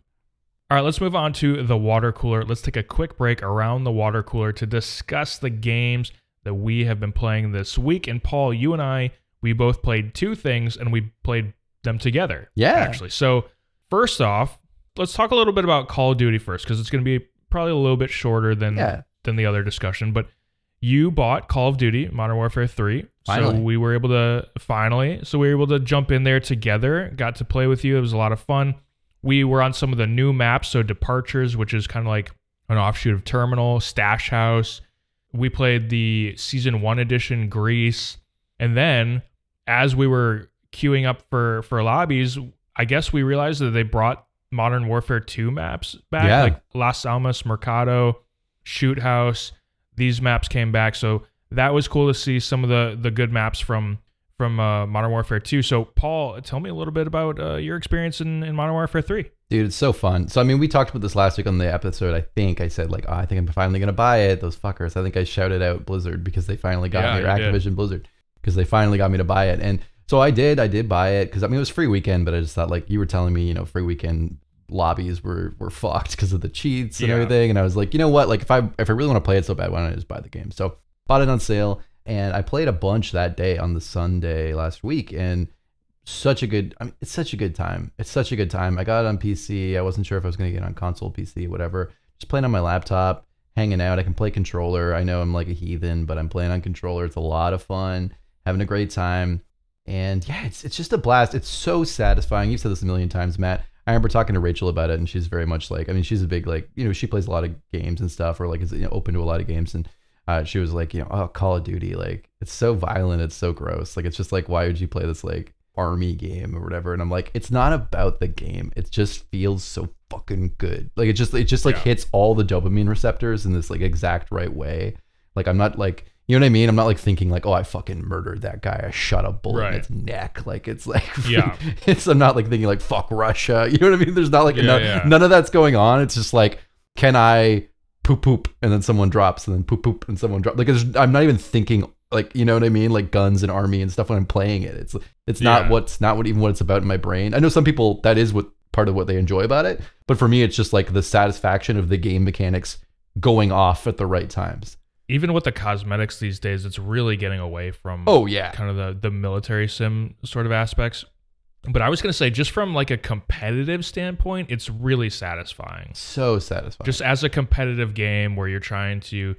All right. Let's move on to the water cooler. Let's take a quick break around the water cooler to discuss the games that we have been playing this week. And Paul, you and I, we both played two things and we played them together. Yeah. Actually. So, first off, let's talk a little bit about Call of Duty first because it's going to be probably a little bit shorter than Yeah. than the other discussion. But you bought Call of Duty Modern Warfare 3. Finally. So we were able to finally, so we were able to jump in there together, got to play with you. It was a lot of fun. We were on some of the new maps, so Departures, which is kind of like an offshoot of Terminal, Stash House. We played the season 1 edition Greece. And then as we were queuing up for for lobbies, I guess we realized that they brought Modern Warfare 2 maps back, Yeah. like Las Almas, Mercado, Shoot House. These maps came back, so that was cool to see some of the the good maps from from uh, Modern Warfare 2. So, Paul, tell me a little bit about uh, your experience in, in Modern Warfare 3. Dude, it's so fun. So I mean, we talked about this last week on the episode. I think I said like, oh, I think I'm finally gonna buy it. Those fuckers. I think I shouted out Blizzard because they finally got Yeah, me, or you did. Activision Blizzard because they finally got me to buy it. And so I did. I did buy it because I mean it was free weekend, but I just thought like you were telling me, you know, free weekend lobbies were were fucked because of the cheats and Yeah. everything. And I was like, you know what? Like if I if I really want to play it so bad, why don't I just buy the game? So bought it on sale and I played a bunch that day on the Sunday last week and such a good I mean it's such a good time. It's such a good time. I got it on PC. I wasn't sure if I was going to get on console, PC, whatever. Just playing on my laptop, hanging out. I can play controller. I know I'm like a heathen, but I'm playing on controller. It's a lot of fun, having a great time. And yeah, it's it's just a blast. It's so satisfying. You've said this a million times, Matt. I remember talking to Rachel about it, and she's very much like, I mean, she's a big like, you know, she plays a lot of games and stuff, or like is you know, open to a lot of games, and uh, she was like, you know, oh, Call of Duty, like it's so violent, it's so gross, like it's just like, why would you play this like army game or whatever? And I'm like, it's not about the game, it just feels so fucking good, like it just it just like Yeah. hits all the dopamine receptors in this like exact right way. Like I'm not like you know what I mean? I'm not like thinking like, oh, I fucking murdered that guy. I shot a bullet Right. in its neck. Like it's like, *laughs* Yeah. it's. I'm not like thinking like, fuck Russia. *laughs* You know what I mean? There's not like Yeah, none, yeah. none of that's going on. It's just like, can I poop poop and then someone drops and then poop poop and someone drops. Like I'm not even thinking like you know what I mean? Like guns and army and stuff when I'm playing it. It's it's not Yeah. what's not what even what it's about in my brain. I know some people that is what part of what they enjoy about it, but for me, it's just like the satisfaction of the game mechanics going off at the right times. Even with the cosmetics these days, it's really getting away from Oh yeah. kind of the the military sim sort of aspects. But I was gonna say, just from like a competitive standpoint, it's really satisfying. So satisfying. Just as a competitive game where you're trying to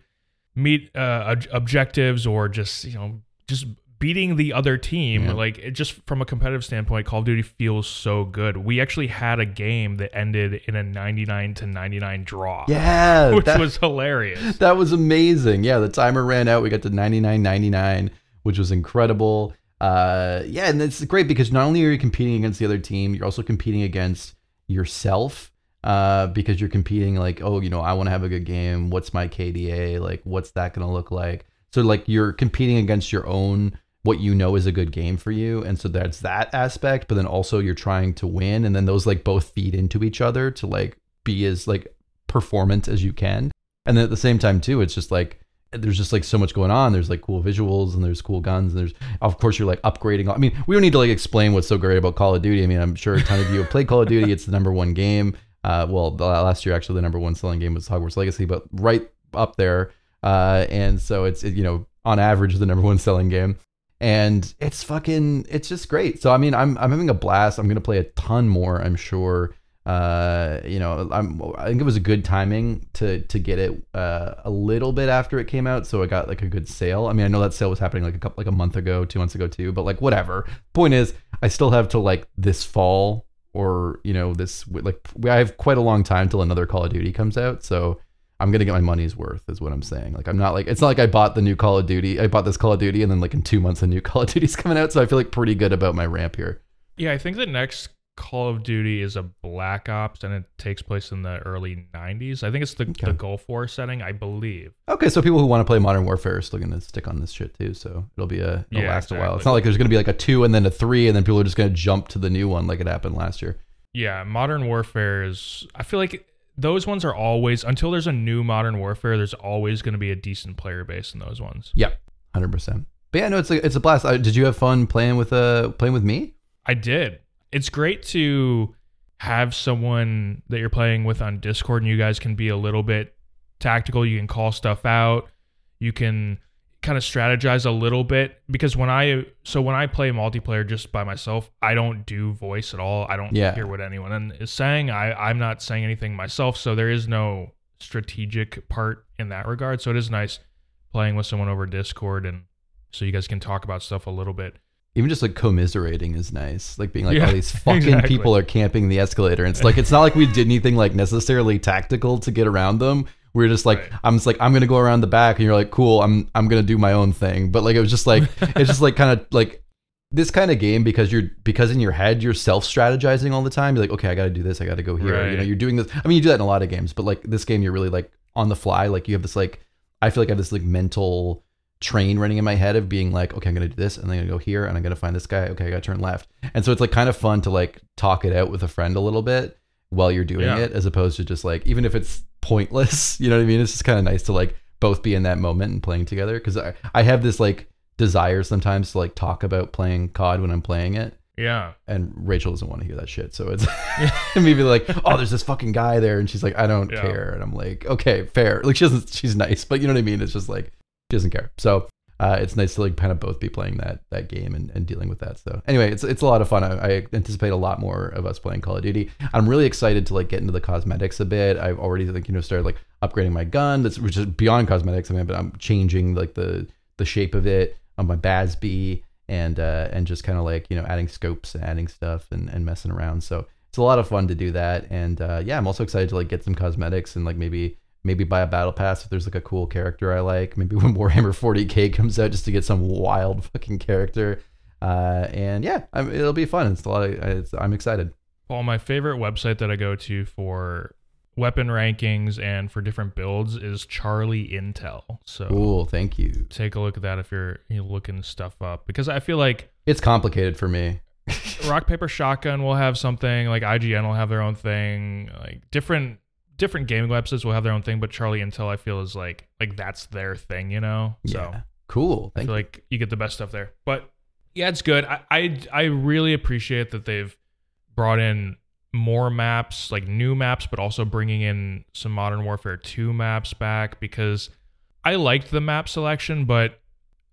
meet uh, ob- objectives or just you know just beating the other team, Yeah. like it just from a competitive standpoint, Call of Duty feels so good. We actually had a game that ended in a 99 to 99 draw, yeah, *laughs* which that, was hilarious. that was amazing. Yeah, the timer ran out. We got to 99.99, which was incredible. Uh, yeah, and it's great because not only are you competing against the other team, you're also competing against yourself. Uh, because you're competing like, oh, you know, I want to have a good game. What's my KDA? Like, what's that gonna look like? So like you're competing against your own what you know is a good game for you, and so that's that aspect. But then also you're trying to win, and then those like both feed into each other to like be as like performant as you can. And then at the same time too, it's just like there's just like so much going on. There's like cool visuals and there's cool guns and there's of course you're like upgrading. I mean, we don't need to like explain what's so great about Call of Duty. I mean, I'm sure a ton of you have played Call of Duty. It's the number one game. Uh, well, the last year actually the number one selling game was Hogwarts Legacy, but right up there. Uh, and so it's it, you know on average the number one selling game. And it's fucking it's just great. So I mean, I'm I'm having a blast. I'm gonna play a ton more. I'm sure uh you know i'm i think it was a good timing to to get it uh a little bit after it came out so i got like a good sale i mean i know that sale was happening like a couple like a month ago two months ago too but like whatever point is i still have to like this fall or you know this like i have quite a long time till another call of duty comes out so i'm gonna get my money's worth is what i'm saying. Like i'm not like it's not like i bought the new call of duty i bought this call of duty and then like in two months a new *laughs* call of duty's coming out so i feel like pretty good about my ramp here. Yeah, I think the next Call of Duty is a Black Ops and it takes place in the early 90s. I think it's the, Okay. the Gulf War setting, I believe. Okay, so people who want to play Modern Warfare are still going to stick on this shit too. So it'll be a it'll Yeah, last a while. It's not like there's going to be like a two and then a three, and then people are just going to jump to the new one like it happened last year. Yeah, Modern Warfare is. I feel like those ones are always until there's a new Modern Warfare. There's always going to be a decent player base in those ones. Yeah, Hundred percent. But yeah, no, it's a it's a blast. Uh, did you have fun playing with uh playing with me? I did. It's great to have someone that you're playing with on Discord and you guys can be a little bit tactical. You can call stuff out. You can kind of strategize a little bit because when I so when I play multiplayer just by myself, I don't do voice at all. I don't Yeah. hear what anyone is saying. I I'm not saying anything myself, so there is no strategic part in that regard. So it is nice playing with someone over Discord and so you guys can talk about stuff a little bit. Even just like commiserating is nice. Like being like, Yeah, oh, these fucking exactly. people are camping the escalator. And it's like it's not like we did anything like necessarily tactical to get around them. We are just like Right. I'm just like I'm gonna go around the back, and you're like, cool. I'm I'm gonna do my own thing. But like it was just like *laughs* it's just like kind of like this kind of game because you're because in your head you're self strategizing all the time. You're like, okay, I got to do this. I got to go here. You know, you're doing this. I mean, you do that in a lot of games, but like this game, you're really like on the fly. Like you have this like I feel like I have this like mental train running in my head of being like, okay, I'm gonna do this, and then I'm gonna go here, and I'm gonna find this guy. Okay, I gotta turn left. And so it's like kind of fun to like talk it out with a friend a little bit while you're doing Yeah. it, as opposed to just like even if it's pointless, *laughs* you know what I mean? It's just kind of nice to like both be in that moment and playing together because I I have this like desire sometimes to like talk about playing COD when I'm playing it. Yeah. And Rachel doesn't want to hear that shit. So it's *laughs* *laughs* maybe like, oh, there's this fucking guy there. And she's like, I don't Yeah. care. And I'm like, okay, fair. Like she doesn't, she's nice, but you know what I mean? It's just like, doesn't care. So uh, it's nice to like kind of both be playing that that game and, and dealing with that. So anyway, it's it's a lot of fun. I, I anticipate a lot more of us playing Call of Duty. I'm really excited to like get into the cosmetics a bit. I've already like you know started like upgrading my gun. That's which is beyond cosmetics. I mean, but I'm changing like the the shape of it on my BAS-B and uh, and just kind of like you know adding scopes and adding stuff and, and messing around. So it's a lot of fun to do that. And uh, yeah, I'm also excited to like get some cosmetics and like maybe maybe buy a battle pass if there's like a cool character I like. Maybe *laughs* when Warhammer 40k comes out, just to get some wild fucking character. Uh, and yeah, I mean, it'll be fun. It's a lot. Of, it's, I'm excited. Well, my favorite website that I go to for weapon rankings and for different builds is Charlie Intel. So Cool. Thank you. take a look at that if you're, you're looking stuff up because I feel like It's complicated for me. *laughs* Rock Paper Shotgun will have something like IGN will have their own thing, like different different gaming websites will have their own thing, but Charlie Intel I feel is like like that's their thing, you know. So Yeah. Cool. I feel you. like you get the best stuff there. But yeah, it's good. I, I I really appreciate that they've brought in more maps, like new maps, but also bringing in some Modern Warfare 2 maps back because I liked the map selection, but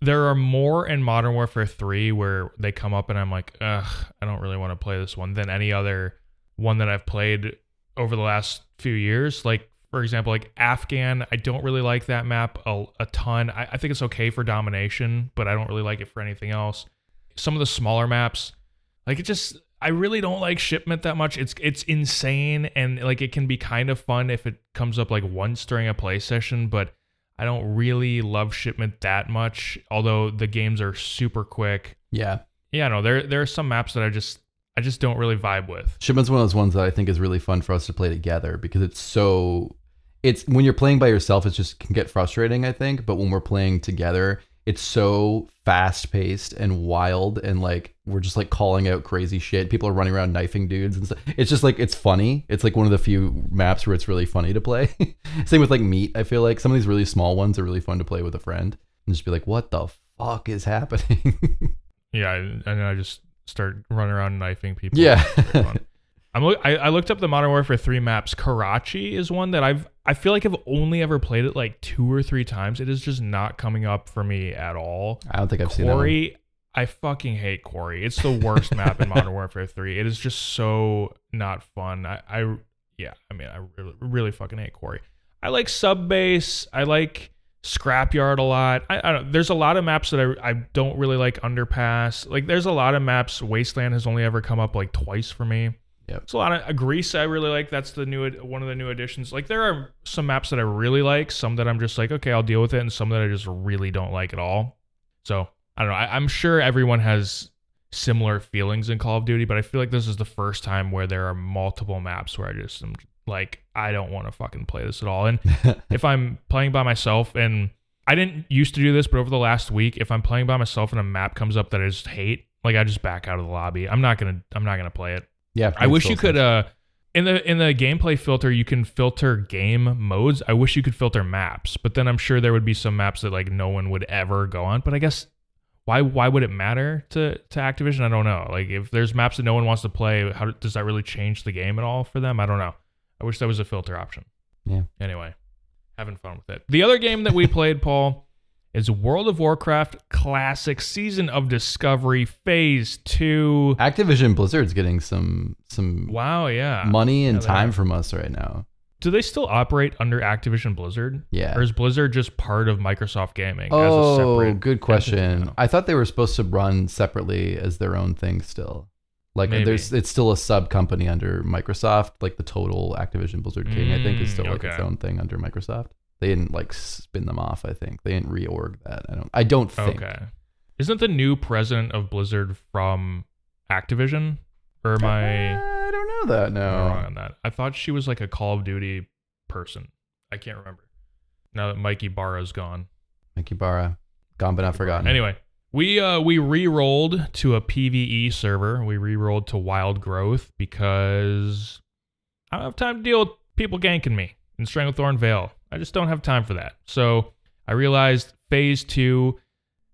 there are more in Modern Warfare 3 where they come up and I'm like, ugh, I don't really want to play this one than any other one that I've played over the last few years. Like, for example, like Afghan, I don't really like that map a, a ton. I, I think it's okay for domination, but I don't really like it for anything else. Some of the smaller maps, like it just I really don't like shipment that much. It's it's insane and like it can be kind of fun if it comes up like once during a play session, but I don't really love shipment that much. Although the games are super quick. Yeah. Yeah, no, there there are some maps that I just I just don't really vibe with. Shipment's one of those ones that I think is really fun for us to play together because it's so it's when you're playing by yourself it's just can get frustrating I think but when we're playing together it's so fast paced and wild and like we're just like calling out crazy shit. People are running around knifing dudes and stuff. It's just like it's funny. It's like one of the few maps where it's really funny to play. *laughs* Same with like meat I feel like. Some of these really small ones are really fun to play with a friend and just be like what the fuck is happening? *laughs* Yeah, and I just start running around knifing people. yeah. *laughs* I'm look. I, I looked up the Modern Warfare three maps. Karachi is one that I've. I feel like I've only ever played it like two or three times. It is just not coming up for me at all. I don't think I've seen that. Quarry. I fucking hate Quarry. It's the worst map in Modern *laughs* Warfare three. It is just so not fun. I. I yeah. I mean, I really, really fucking hate Quarry. I like Sub Base. I like Scrapyard a lot. I, I don't. There's a lot of maps that I I don't really like. Underpass. Like there's a lot of maps. Wasteland has only ever come up like twice for me. Yep. It's a lot of uh, Greece. I really like. That's the new one of the new additions. Like there are some maps that I really like. Some that I'm just like okay, I'll deal with it, and some that I just really don't like at all. So I don't know. I, I'm sure everyone has similar feelings in Call of Duty, but I feel like this is the first time where there are multiple maps where I just am like, I don't want to fucking play this at all. And *laughs* if I'm playing by myself and I didn't used to do this, but over the last week, if I'm playing by myself and a map comes up that I just hate, like I just back out of the lobby. I'm not gonna I'm not gonna play it. Yeah, I wish you could sense. uh in the in the gameplay filter you can filter game modes. I wish you could filter maps, but then I'm sure there would be some maps that like no one would ever go on. But I guess why why would it matter to to Activision? I don't know. Like if there's maps that no one wants to play, how does that really change the game at all for them? I don't know. I wish there was a filter option. Yeah. Anyway, having fun with it. The other game that we *laughs* played, Paul, is World of Warcraft Classic Season of Discovery Phase 2. Activision Blizzard's getting some some Wow, yeah. money and Yeah, time from us right now. Do they still operate under Activision Blizzard? Yeah. Or is Blizzard just part of Microsoft Gaming? Oh, good question. I thought they were supposed to run separately as their own thing still. Like Maybe. there's it's still a sub company under Microsoft, like the total Activision Blizzard King, I think is Mm, still like its own thing under Microsoft. They didn't like spin them off, I think. They didn't reorg that. I don't I don't think. Okay. Isn't the new president of Blizzard from Activision? Or am I, I don't know that. am I wrong on that? I thought she was like a Call of Duty person. I can't remember. Now that Mike Ybarra's gone. Mike Ybarra. Gone but not forgotten. Anyway, we uh we re-rolled to a PVE server. We re-rolled to Wild Growth because I don't have time to deal with people ganking me in Stranglethorn Vale. I just don't have time for that. So I realized phase two,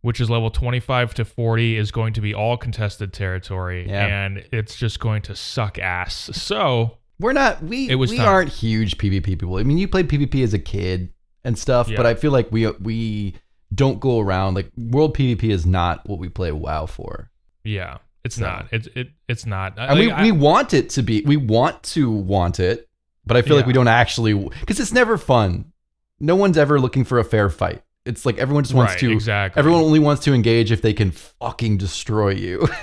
which is level 25 to 40, is going to be all contested territory, Yeah. and it's just going to suck ass. So We're not we It was we time. aren't huge PvP people. I mean, you played PvP as a kid and stuff, Yeah. but I feel like we we don't go around like world PvP is not what we play WoW for. yeah, it's So- not. It's it it's not. And we, Like, I- we want it to be we want to want it, but I feel like we don't actually cuz it's never fun. No one's ever looking for a fair fight. It's like everyone just wants right, to exactly. everyone only wants to engage if they can fucking destroy you. *laughs*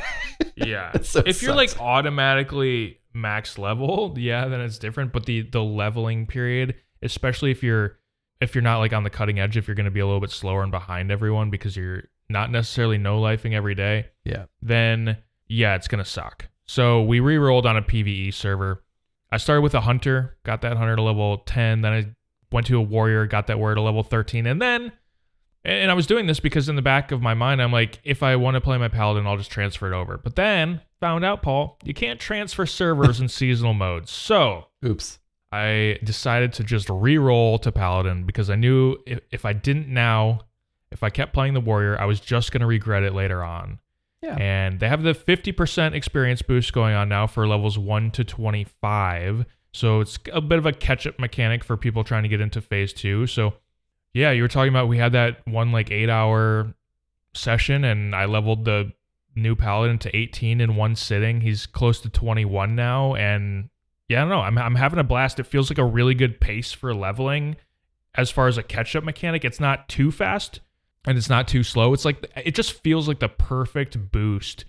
Yeah. So if you're like automatically max level, yeah, then it's different. But the the leveling period, especially if you're if you're not like on the cutting edge, if you're going to be a little bit slower and behind everyone because you're not necessarily no lifing every day, yeah. then yeah, it's gonna suck. So we re-rolled on a PVE server. I started with a hunter, got that hunter to level 10. Then I went to a warrior, got that warrior to level 13. And then, and I was doing this because in the back of my mind, I'm like, if I want to play my paladin, I'll just transfer it over. But then found out, Paul, you can't transfer servers in *laughs* seasonal modes. So Oops. I decided to just re-roll to Paladin because I knew if, if I didn't now, if I kept playing the Warrior, I was just going to regret it later on. Yeah. And they have the 50% experience boost going on now for levels 1 to 25. So it's a bit of a catch up mechanic for people trying to get into phase 2. So yeah, you were talking about we had that one like 8 hour session and I leveled the new paladin to 18 in one sitting. He's close to 21 now and yeah, I don't know. I'm I'm having a blast. It feels like a really good pace for leveling as far as a catch up mechanic. It's not too fast and it's not too slow. It's like it just feels like the perfect boost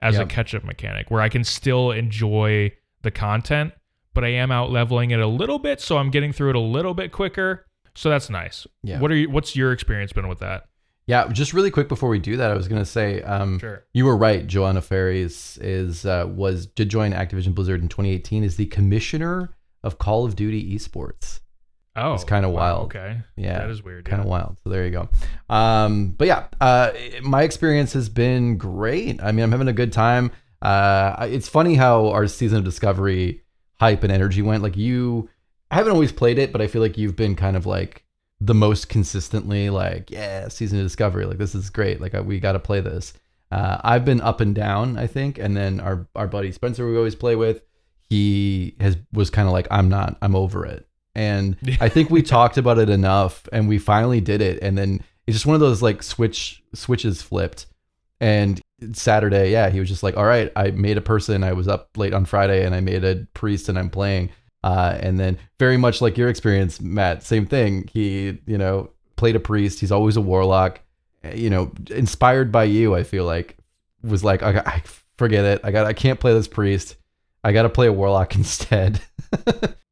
as a catch up mechanic where I can still enjoy the content, but I am out leveling it a little bit, so I'm getting through it a little bit quicker. So that's nice. Yeah. What are you what's your experience been with that? Yeah, just really quick before we do that, I was gonna say, um, Sure. you were right. Johanna Faries is uh, was did join Activision Blizzard in 2018 as the commissioner of Call of Duty esports. Oh. It's kinda wow, wild. Okay. Yeah, That is weird. kind of yeah. wild. So there you go. Um, but yeah, uh, my experience has been great. I mean, I'm having a good time. Uh, it's funny how our season of Discovery hype and energy went. Like you, I haven't always played it, but I feel like you've been kind of like the most consistently like, yeah, season of Discovery. Like this is great. Like uh, we got to play this. Uh, I've been up and down, I think, and then our our buddy Spencer, we always play with, he has was kind of like, I'm not, I'm over it. And *laughs* I think we talked about it enough, and we finally did it. And then it's just one of those like switch switches flipped. And Saturday, yeah, he was just like, "All right, I made a person. I was up late on Friday, and I made a priest, and I'm playing." Uh, and then very much like your experience, Matt, same thing. He, you know, played a priest. He's always a warlock. Uh, You know, inspired by you, I feel like was like, I, I forget it. I got, I can't play this priest. I got to play a warlock *laughs* instead.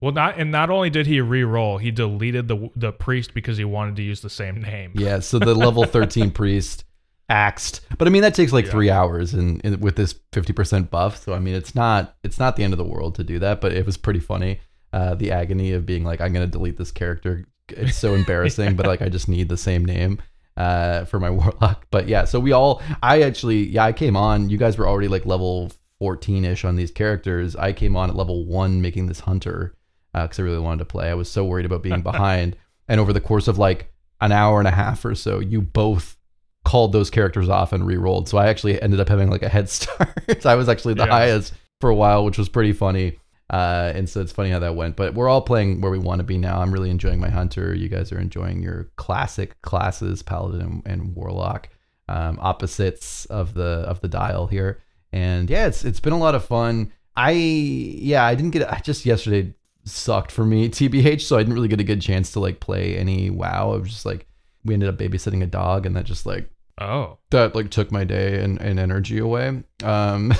Well, not and not only did he re-roll, he deleted the the priest because he wanted to use the same name. Yeah, so the level 13 *laughs* priest axed. But I mean, that takes like Yeah. three hours, and, and with this fifty percent buff, so I mean, it's not it's not the end of the world to do that. But it was pretty funny. Uh, the agony of being like, I'm gonna delete this character. It's so *laughs* embarrassing, but like I just need the same name uh, for my *laughs* warlock. But yeah, so we all, I actually, yeah, I came on. You guys were already like level 14 ish on these characters. I came on at level one making this hunter because I really wanted to play. I was so worried about being *laughs* behind. And over the course of like an hour and a half or so, you both called those characters off and re-rolled. So I actually ended up having like a head *laughs* start. I was actually the Yeah. highest for a while, which was pretty funny. Uh, and so it's funny how that went. But we're all playing where we want to be now. I'm really enjoying my hunter. You guys are enjoying your classic classes, paladin and, and warlock, um, opposites of the of the dial here. And yeah, it's it's been a lot of fun. I yeah, I didn't get I just yesterday sucked for me tbh, so I didn't really get a good chance to like play any WoW. I was just like we ended up babysitting a dog, and that just like Oh, that like took my day and, and energy away. Um, *laughs*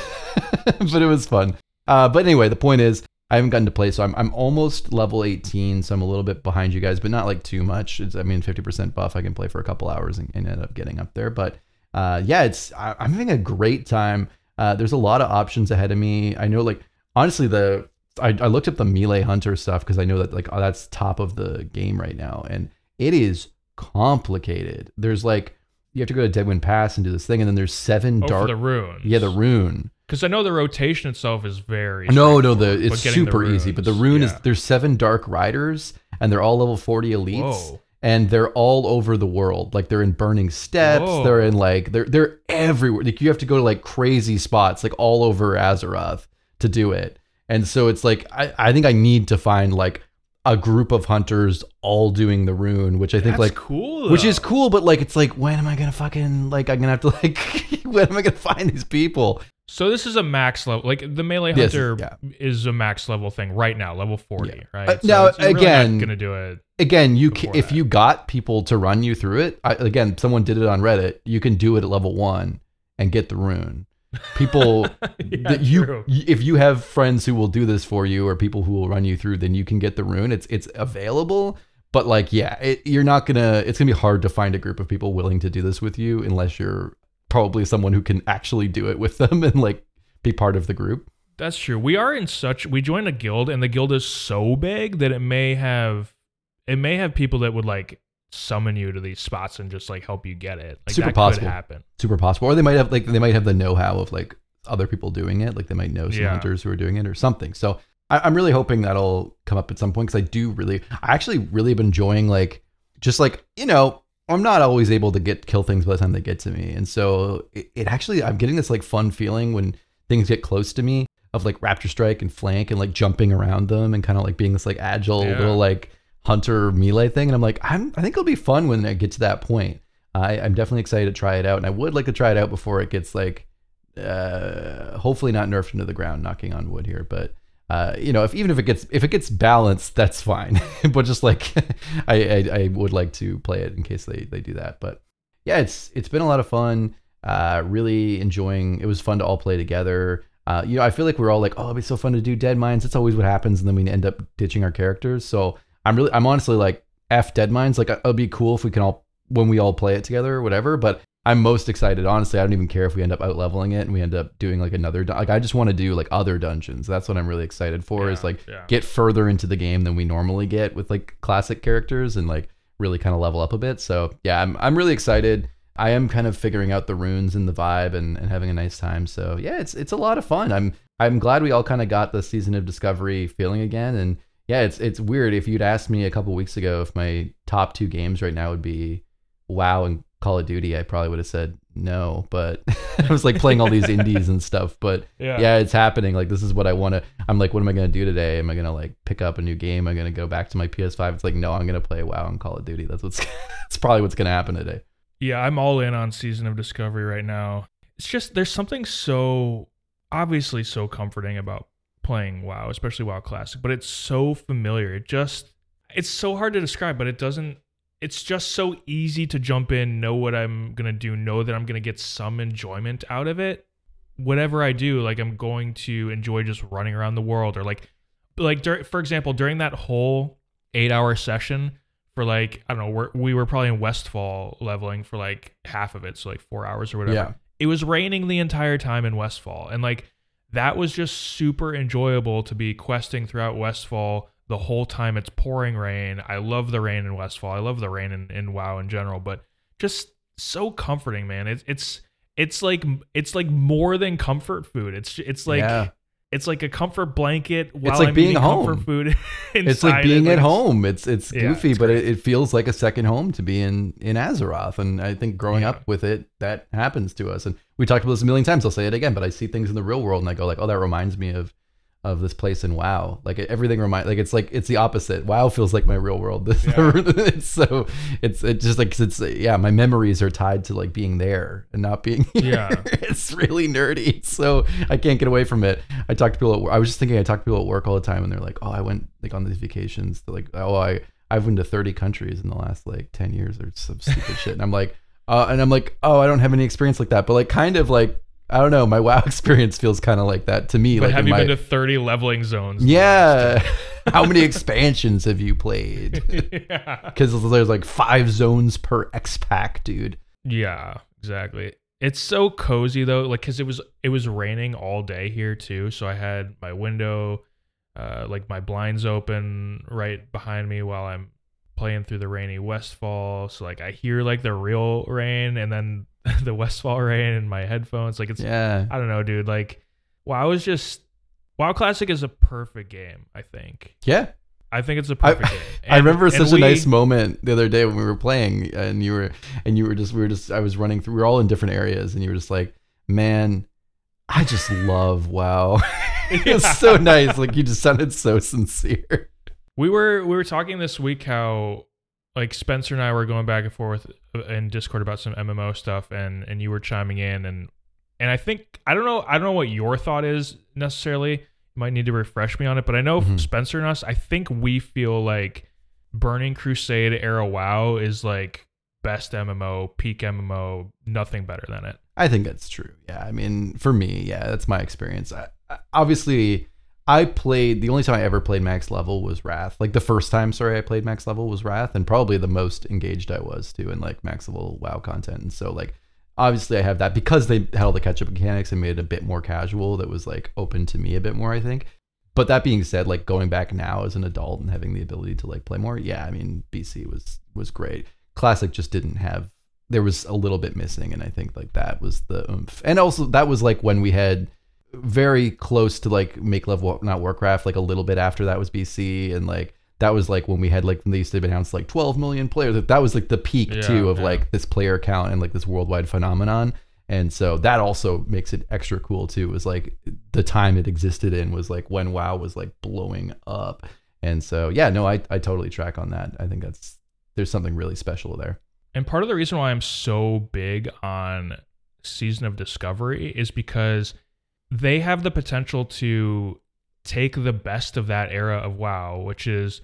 but it was fun. Uh, but anyway, the point is I haven't gotten to play, so I'm I'm almost level 18, so I'm a little bit behind you guys, but not like too much. It's, I mean, 50% buff. I can play for a couple hours and, and end up getting up there. But uh, yeah, it's I, I'm having a great time. Uh, there's a lot of options ahead of me. I know, like honestly, the I, I looked up the melee hunter stuff because I know that like oh, that's top of the game right now, and it is complicated. There's like you have to go to Deadwind Pass and do this thing, and then there's seven oh dark. the runes. yeah, the rune. Because I know the rotation itself is very. No, no, the it's getting the super easy. But the rune is there's seven dark riders, and they're all level 40 elites. Whoa. And they're all over the world. Like they're in Burning Steppes. Whoa. They're in like they're they're everywhere. Like you have to go to like crazy spots, like all over Azeroth to do it. And so it's like I, I think I need to find like a group of hunters all doing the rune, which I think That's like cool. which is cool, but like it's like when am I gonna fucking like I'm gonna have to *laughs* like when am I gonna find these people? So this is a max level. Like the melee hunter yeah. is a max level thing right now, level forty, Yeah. right? Uh, now, it's- you're really again- not gonna do it. Again, you Before if that. you got people to run you through it. I, again, someone did it on Reddit. You can do it at level one and get the rune. People *laughs* yeah, that you true. if you have friends who will do this for you or people who will run you through, then you can get the rune. It's it's available. But like, yeah, it, you're not gonna. It's gonna be hard to find a group of people willing to do this with you unless you're probably someone who can actually do it with them *laughs* and like be part of the group. That's true. We are in such. We joined a guild, and the guild is so big that it may have, it may have people that would like summon you to these spots and just like help you get it. Like Super that possible. could happen. super possible. Or they might have like they might have the know-how of like other people doing it. Like they might know some Yeah. hunters who are doing it or something. So I, I'm really hoping that'll come up at some point because I do really, I actually really been enjoying like just like you know I'm not always able to get kill things by the time they get to me, and so it, it actually I'm getting this like fun feeling when things get close to me of like raptor strike and flank and like jumping around them and kind of like being this like agile Yeah. little like hunter melee thing, and I'm like I'm I think it'll be fun when I get to that point. I, I'm definitely excited to try it out, and I would like to try it out before it gets like, uh, hopefully not nerfed into the ground. Knocking on wood here, but uh, you know, if even if it gets if it gets balanced, that's fine. *laughs* but just like, *laughs* I, I I would like to play it in case they they do that. But yeah, it's it's been a lot of fun. Uh, really enjoying. It was fun to all play together. Uh, you know, I feel like we're all like, oh, it'd be so fun to do Dead Mines. That's always what happens, and then we end up ditching our characters. So I'm really, I'm honestly like, f Dead Mines. Like, it'd be cool if we can all when we all play it together or whatever. But I'm most excited. Honestly, I don't even care if we end up out leveling it and we end up doing like another. dun- Like, I just want to do like other dungeons. That's what I'm really excited for. is like yeah. get further into the game than we normally get with like classic characters and like really kind of level up a bit. So yeah, I'm I'm really excited. I am kind of figuring out the runes and the vibe and, and having a nice time. So yeah, it's it's a lot of fun. I'm I'm glad we all kind of got the season of discovery feeling again. And yeah, it's it's weird. If you'd asked me a couple weeks ago if my top two games right now would be WoW and Call of Duty, I probably would have said no. But *laughs* I was like playing all these indies and stuff. But Yeah. yeah, it's happening. Like this is what I want to. I'm like, what am I gonna do today? Am I gonna like pick up a new game? Am I gonna go back to my PS5? It's like, no, I'm gonna play WoW and Call of Duty. That's what's. *laughs* It's probably what's gonna happen today. Yeah, I'm all in on Season of Discovery right now. It's just there's something so obviously so comforting about playing WoW, especially WoW Classic, but it's so familiar. It just it's so hard to describe, but it doesn't it's just so easy to jump in, know what I'm going to do, know that I'm going to get some enjoyment out of it. Whatever I do, like I'm going to enjoy just running around the world or like like dur- for example, during that whole 8-hour session, for like I don't know, we're, we were probably in Westfall leveling for like half of it, so like four hours or whatever. Yeah. It was raining the entire time in Westfall, and like that was just super enjoyable to be questing throughout Westfall the whole time it's pouring rain. I love the rain in Westfall. I love the rain in, in WoW in general, but just so comforting, man. It's it's it's like it's like more than comfort food. It's it's like Yeah. It's like a comfort blanket while like I'm being home. comfort food. *laughs* it's like being it. at home. It's it's Yeah, goofy, it's but it, it feels like a second home to be in in Azeroth. And I think growing Yeah. up with it, that happens to us. And we talked about this a million times. I'll say it again, but I see things in the real world and I go like, oh, that reminds me of of this place in WoW. Like everything remind like it's like it's the opposite. WoW feels like my real world. *laughs* Yeah. it's so it's it just like 'cause it's yeah, my memories are tied to like being there and not being *laughs* here. Yeah. it's really nerdy. So I can't get away from it. I talk to people at. I was just thinking I talk to people at work all the time and they're like, "Oh, I went like on these vacations to like oh, I I've been to 30 countries in the last like 10 years or some stupid shit." And I'm like, uh, and I'm like, "Oh, I don't have any experience like that." But like kind of like I don't know, my WoW *laughs* experience feels kind of like that to me. But like have you my, been to 30 leveling zones? yeah. *laughs* How many expansions have you played? *laughs* yeah. Because there's like five zones per X pack, dude. Yeah, exactly. It's so cozy though, like because it was it was raining all day here too, so I had my window, uh, like my blinds open right behind me while I'm playing through the rainy Westfall. So like I hear like the real rain and then *laughs* the Westfall rain and my headphones. Like it's Yeah. I don't know, dude. Like WoW is just WoW Classic is a perfect game. I think. Yeah. I think it's a perfect *laughs* game. I remember such we- a nice moment the other day when we were playing and you were and you were just we were just I was running through we were all in different areas and you were just like, "Man, I just love WoW." *laughs* it was so nice. Like you just sounded so sincere. We were we were talking this week how like Spencer and I were going back and forth uh, in Discord about some MMO stuff and and you were chiming in and and I think I don't know I don't know what your thought is necessarily. You might need to refresh me on it, but I know Mhm. Spencer and us, I think we feel like Burning Crusade era WoW is like best MMO, peak MMO, nothing better than it. I think that's true. Yeah, I mean, for me, yeah, that's my experience. I, I, obviously, I played the only time I ever played max level was Wrath. Like the first time, sorry, I played max level was Wrath, and probably the most engaged I was too in like max level WoW content. And so, like, obviously, I have that because they had all the catch up mechanics and made it a bit more casual. That was like open to me a bit more, I think. But that being said, like going back now as an adult and having the ability to like play more, yeah, I mean, BC was was great. Classic just didn't have there was a little bit missing and i think like that was the oomph and also that was like when we had very close to like make love not warcraft like a little bit after that was bc and like that was like when we had like they used to announce like 12 million players. Like, that was like the peak Yeah, too of yeah. like this player count and like this worldwide phenomenon. And so that also makes it extra cool too. Was like the time it existed in was like when wow was like blowing up. And so yeah no i, I totally track on that. I think that's there's something really special there. And part of the reason why I'm so big on Season of Discovery is because they have the potential to take the best of that era of WoW, which is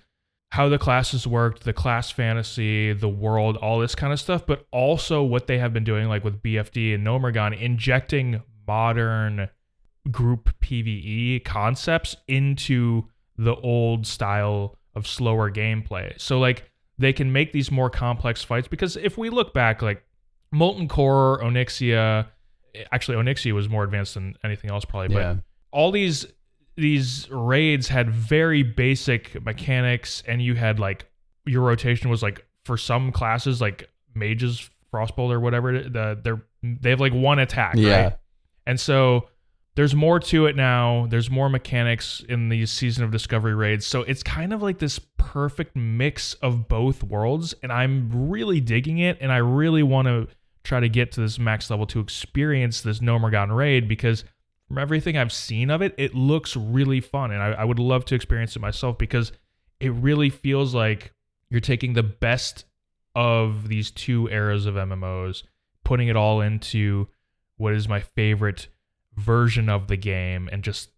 how the classes worked, the class fantasy, the world, all this kind of stuff, but also what they have been doing, like with BFD and Gnomeregan, injecting modern group PvE concepts into the old style of slower gameplay. So, like, they can make these more complex fights because if we look back, like Molten Core, Onyxia, actually Onyxia was more advanced than anything else probably, yeah. but all these these raids had very basic mechanics and you had like your rotation was like for some classes like mages frostbolt or whatever the they're they have like one attack Yeah. right? And so there's more to it now. There's more mechanics in these season of discovery raids. So it's kind of like this perfect mix of both worlds and i'm really digging it and i really want to try to get to this max level to experience this Gnomeregan raid because from everything I've seen of it, it looks really fun, and I, I would love to experience it myself because it really feels like you're taking the best of these two eras of MMOs, putting it all into what is my favorite version of the game, and just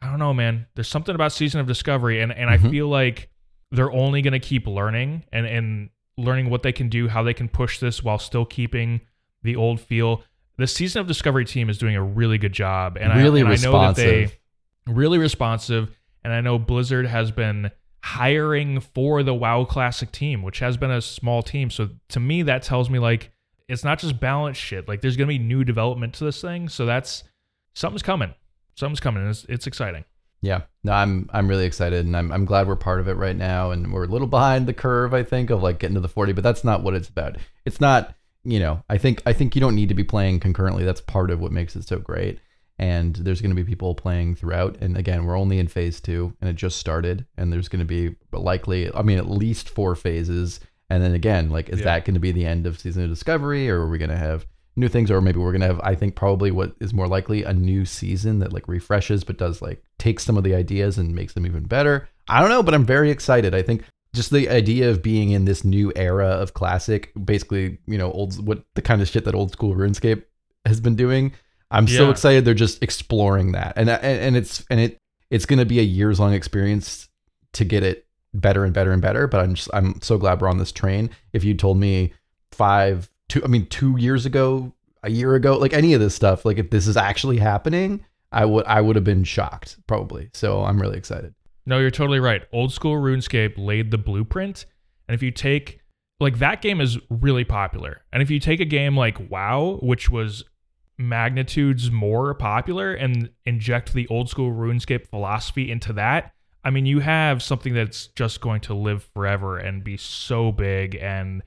I don't know, man. There's something about Season of Discovery, and and I Mhm. feel like they're only gonna keep learning and and learning what they can do, how they can push this while still keeping the old feel. The Season of Discovery team is doing a really good job, and really I, and I know that they responsive. really responsive, and I know Blizzard has been hiring for the WoW Classic team, which has been a small team. So to me, that tells me like it's not just balance shit. Like there's gonna be new development to this thing. So that's something's coming. Something's coming. It's, it's exciting. Yeah, no, I'm I'm really excited, and I'm I'm glad we're part of it right now, and we're a little behind the curve, I think, of like getting to the 40, but that's not what it's about. It's not, you know, I think I think you don't need to be playing concurrently. That's part of what makes it so great. And there's going to be people playing throughout. And again, we're only in phase two, and it just started. And there's going to be likely, I mean, at least four phases. And then again, like, is Yeah. that going to be the end of season of discovery, or are we going to have new things, or maybe we're gonna have I think probably what is more likely a new season that like refreshes but does like takes some of the ideas and makes them even better. I don't know, but I'm very excited. I think just the idea of being in this new era of classic, basically, you know, old what the kind of shit that old school RuneScape has been doing. I'm so excited they're just exploring that. And uh, and, and it's and it it's going to be a years long experience to get it better and better and better, but I'm just I'm so glad we're on this train. If you told me 5 two I mean 2 years ago, a year ago, like any of this stuff, like if this is actually happening, I would I would have been shocked probably. So I'm really excited. No, you're totally right. Old school RuneScape laid the blueprint. And if you take like that game is really popular. And if you take a game like WoW, which was magnitudes more popular and inject the old school RuneScape philosophy into that, I mean, you have something that's just going to live forever and be so big and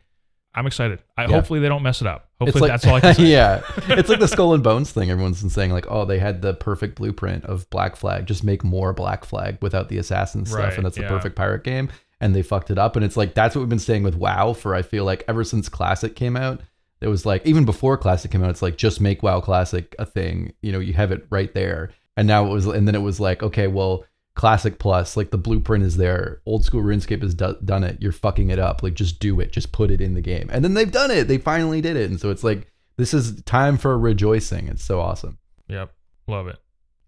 I'm excited. I Yeah. hopefully they don't mess it up. Hopefully like, that's all I can *laughs* say. yeah, *laughs* it's like the skull and bones thing. Everyone's been saying like, oh, they had the perfect blueprint of Black Flag. Just make more Black Flag without the assassin stuff, Right, and that's the perfect pirate game. And they fucked it up. And it's like that's what we've been saying with WoW for I feel like ever since Classic came out. It was like even before Classic came out, it's like just make WoW Classic a thing. You know, you have it right there. And now it was, and then it was like, okay, well, Classic Plus, like the blueprint is there. Old school RuneScape has do- done it. You're fucking it up. Like just do it. Just put it in the game. And then they've done it. They finally did it. And so it's like this is time for rejoicing. It's so awesome. Yep. Love it.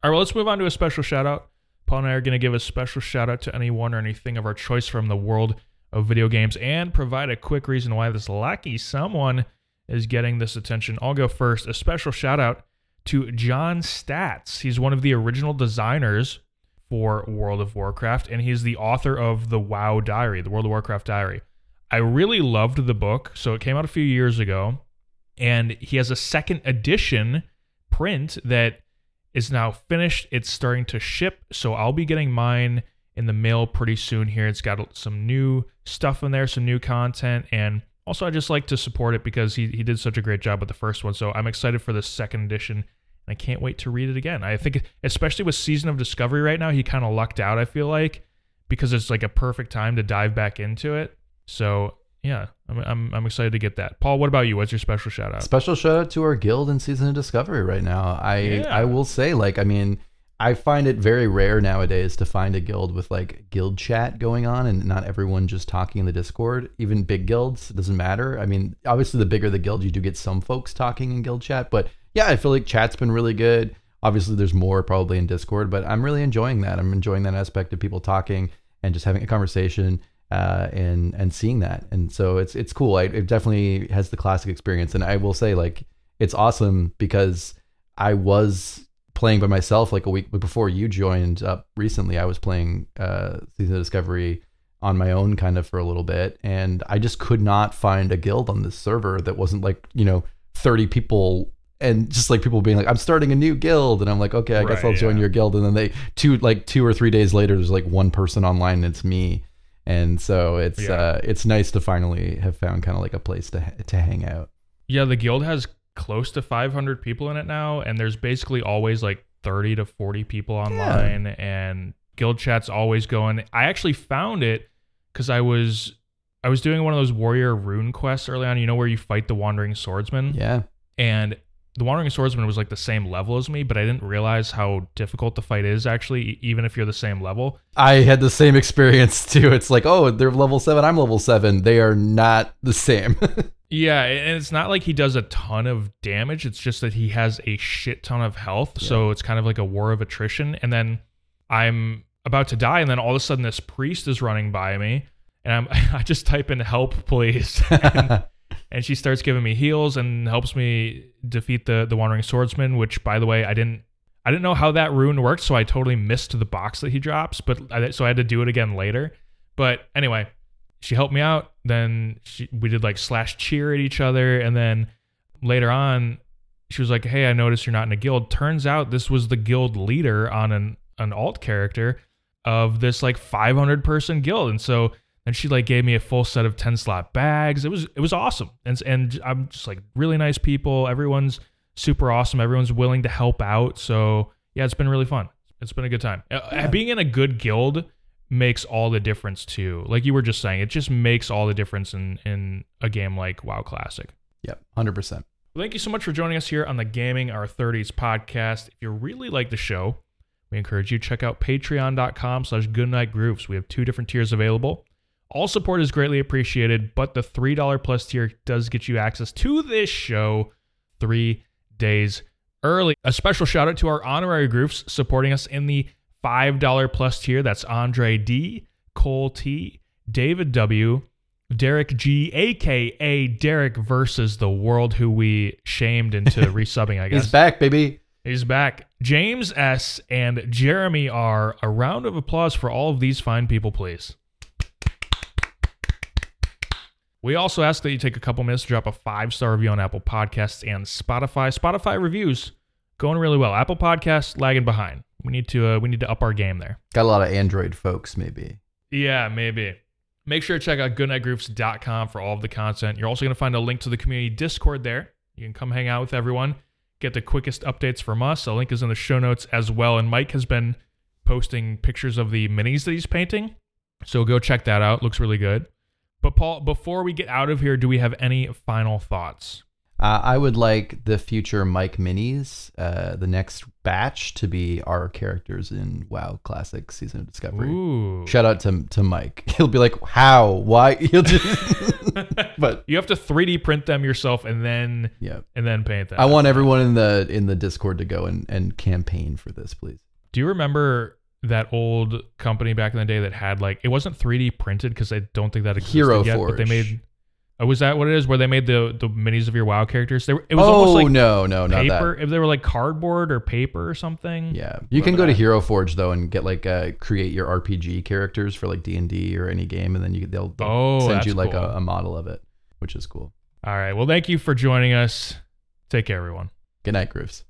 All right, well, let's move on to a special shout out. Paul and I are going to give a special shout out to anyone or anything of our choice from the world of video games and provide a quick reason why this lucky someone is getting this attention. I'll go first. A special shout out to John Staats He's one of the original designers for World of Warcraft, and he's the author of the WoW Diary, the World of Warcraft Diary. I really loved the book. So it came out a few years ago, and he has a second edition print that is now finished. It's starting to ship, so I'll be getting mine in the mail pretty soon here. It's got some new stuff in there, some new content, and also I just like to support it because he, he did such a great job with the first one. So I'm excited for the second edition. I can't wait to read it again. I think, especially with Season of Discovery right now, he kind of lucked out, I feel like, because it's like a perfect time to dive back into it. So, yeah, I'm, I'm, I'm excited to get that. Paul, what about you? What's your special shout out? Special shout out to our guild in season of discovery right now. I Yeah. I will say, like, I mean, I find it very rare nowadays to find a guild with like guild chat going on and not everyone just talking in the Discord. Even big guilds, it doesn't matter. I mean, obviously the bigger the guild, you do get some folks talking in guild chat, but yeah, I feel like chat's been really good. Obviously, there's more probably in Discord, but I'm really enjoying that. I'm enjoying that aspect of people talking and just having a conversation uh, and and seeing that. And so it's it's cool. I, it definitely has the classic experience. And I will say, like, it's awesome because I was playing by myself like a week before you joined up recently. I was playing uh, Season of Discovery on my own kind of for a little bit, and I just could not find a guild on this server that wasn't like you know 30 people and just like people being like i'm starting a new guild and i'm like okay i guess Right, i'll join yeah. your guild and then they two like two or three days later there's like one person online and it's me and so it's Yeah. uh it's nice to finally have found kind of like a place to to hang out Yeah, the guild has close to 500 people in it now, and there's basically always like 30 to 40 people online, and guild chat's always going. I actually found it because I was I was doing one of those warrior rune quests early on. You know where you fight the wandering swordsman, yeah and the wandering swordsman was like the same level as me, but I didn't realize how difficult the fight is actually, even if you're the same level. i had the same experience *laughs* too it's like oh they're level seven i'm level seven they are not the same *laughs* Yeah, and it's not like he does a ton of damage. It's just that he has a shit ton of health. So it's kind of like a war of attrition. And then I'm about to die, and then all of a sudden this priest is running by me, and I'm *laughs* I just type in help, please. and, and she starts giving me heals and helps me defeat the the wandering swordsman, which by the way, I didn't I didn't know how that rune worked, so I totally missed the box that he drops, but I, so I had to do it again later. But anyway, she helped me out. Then she, we did like slash cheer at each other. And then later on, she was like, Hey, I noticed you're not in a guild. Turns out this was the guild leader on an, an alt character of this like 500 person guild. And so then she like gave me a full set of 10 slot bags. It was, it was awesome. And, and I'm just like really nice people. Everyone's super awesome. Everyone's willing to help out. So yeah, it's been really fun. It's been a good time. Uh, Yeah. Being in a good guild makes all the difference too. Like you were just saying, it just makes all the difference in in a game like WoW Classic. Yep, hundred percent. Well, thank you so much for joining us here on the Gaming Our 30s podcast. If you really like the show, we encourage you to check out patreon.com slash goodnight groofs. We have two different tiers available. All support is greatly appreciated, but the $3 plus tier does get you access to this show three days early. A special shout out to our honorary groofs supporting us in the $5 plus tier. That's Andre D, Cole T, David W, Derek G, aka Derek versus the world, who we shamed into *laughs* resubbing, I guess. He's back, baby. He's back. James S. and Jeremy R. A round of applause for all of these fine people, please. We also ask that you take a couple minutes to drop a five star review on Apple Podcasts and Spotify. Spotify reviews going really well. Apple Podcasts lagging behind. We need to uh, we need to up our game there. Got a lot of Android folks, maybe. Yeah, maybe. Make sure to check out goodnightgroofs.com for all of the content. You're also going to find a link to the community Discord there. You can come hang out with everyone, get the quickest updates from us. The link is in the show notes as well. And Mike has been posting pictures of the minis that he's painting. So go check that out. Looks really good. But Paul, before we get out of here, do we have any final thoughts? Uh, I would like the future Mike minis, uh, the next batch, to be our characters in WoW Classic Season of Discovery. Ooh. Shout out to to Mike. *laughs* He'll be like, "How? Why?" *laughs* He'll just. *laughs* but you have to 3D print them yourself and then yeah, and then paint them. I want everyone in the in the Discord to go and and campaign for this, please. Do you remember that old company back in the day that had like it wasn't 3D printed because I don't think that existed Hero yet, but they made. Oh, was that what it is? Where they made the the minis of your WoW characters? They were, it was oh almost like no, no, not paper. that. If they were like cardboard or paper or something. Yeah, you can go to. Hero Forge though and get like uh, create your RPG characters for like D and D or any game, and then you they'll, they'll Oh, send you like cool. a, a model of it, which is cool. All right. Well, thank you for joining us. Take care, everyone. Good night, Groofs.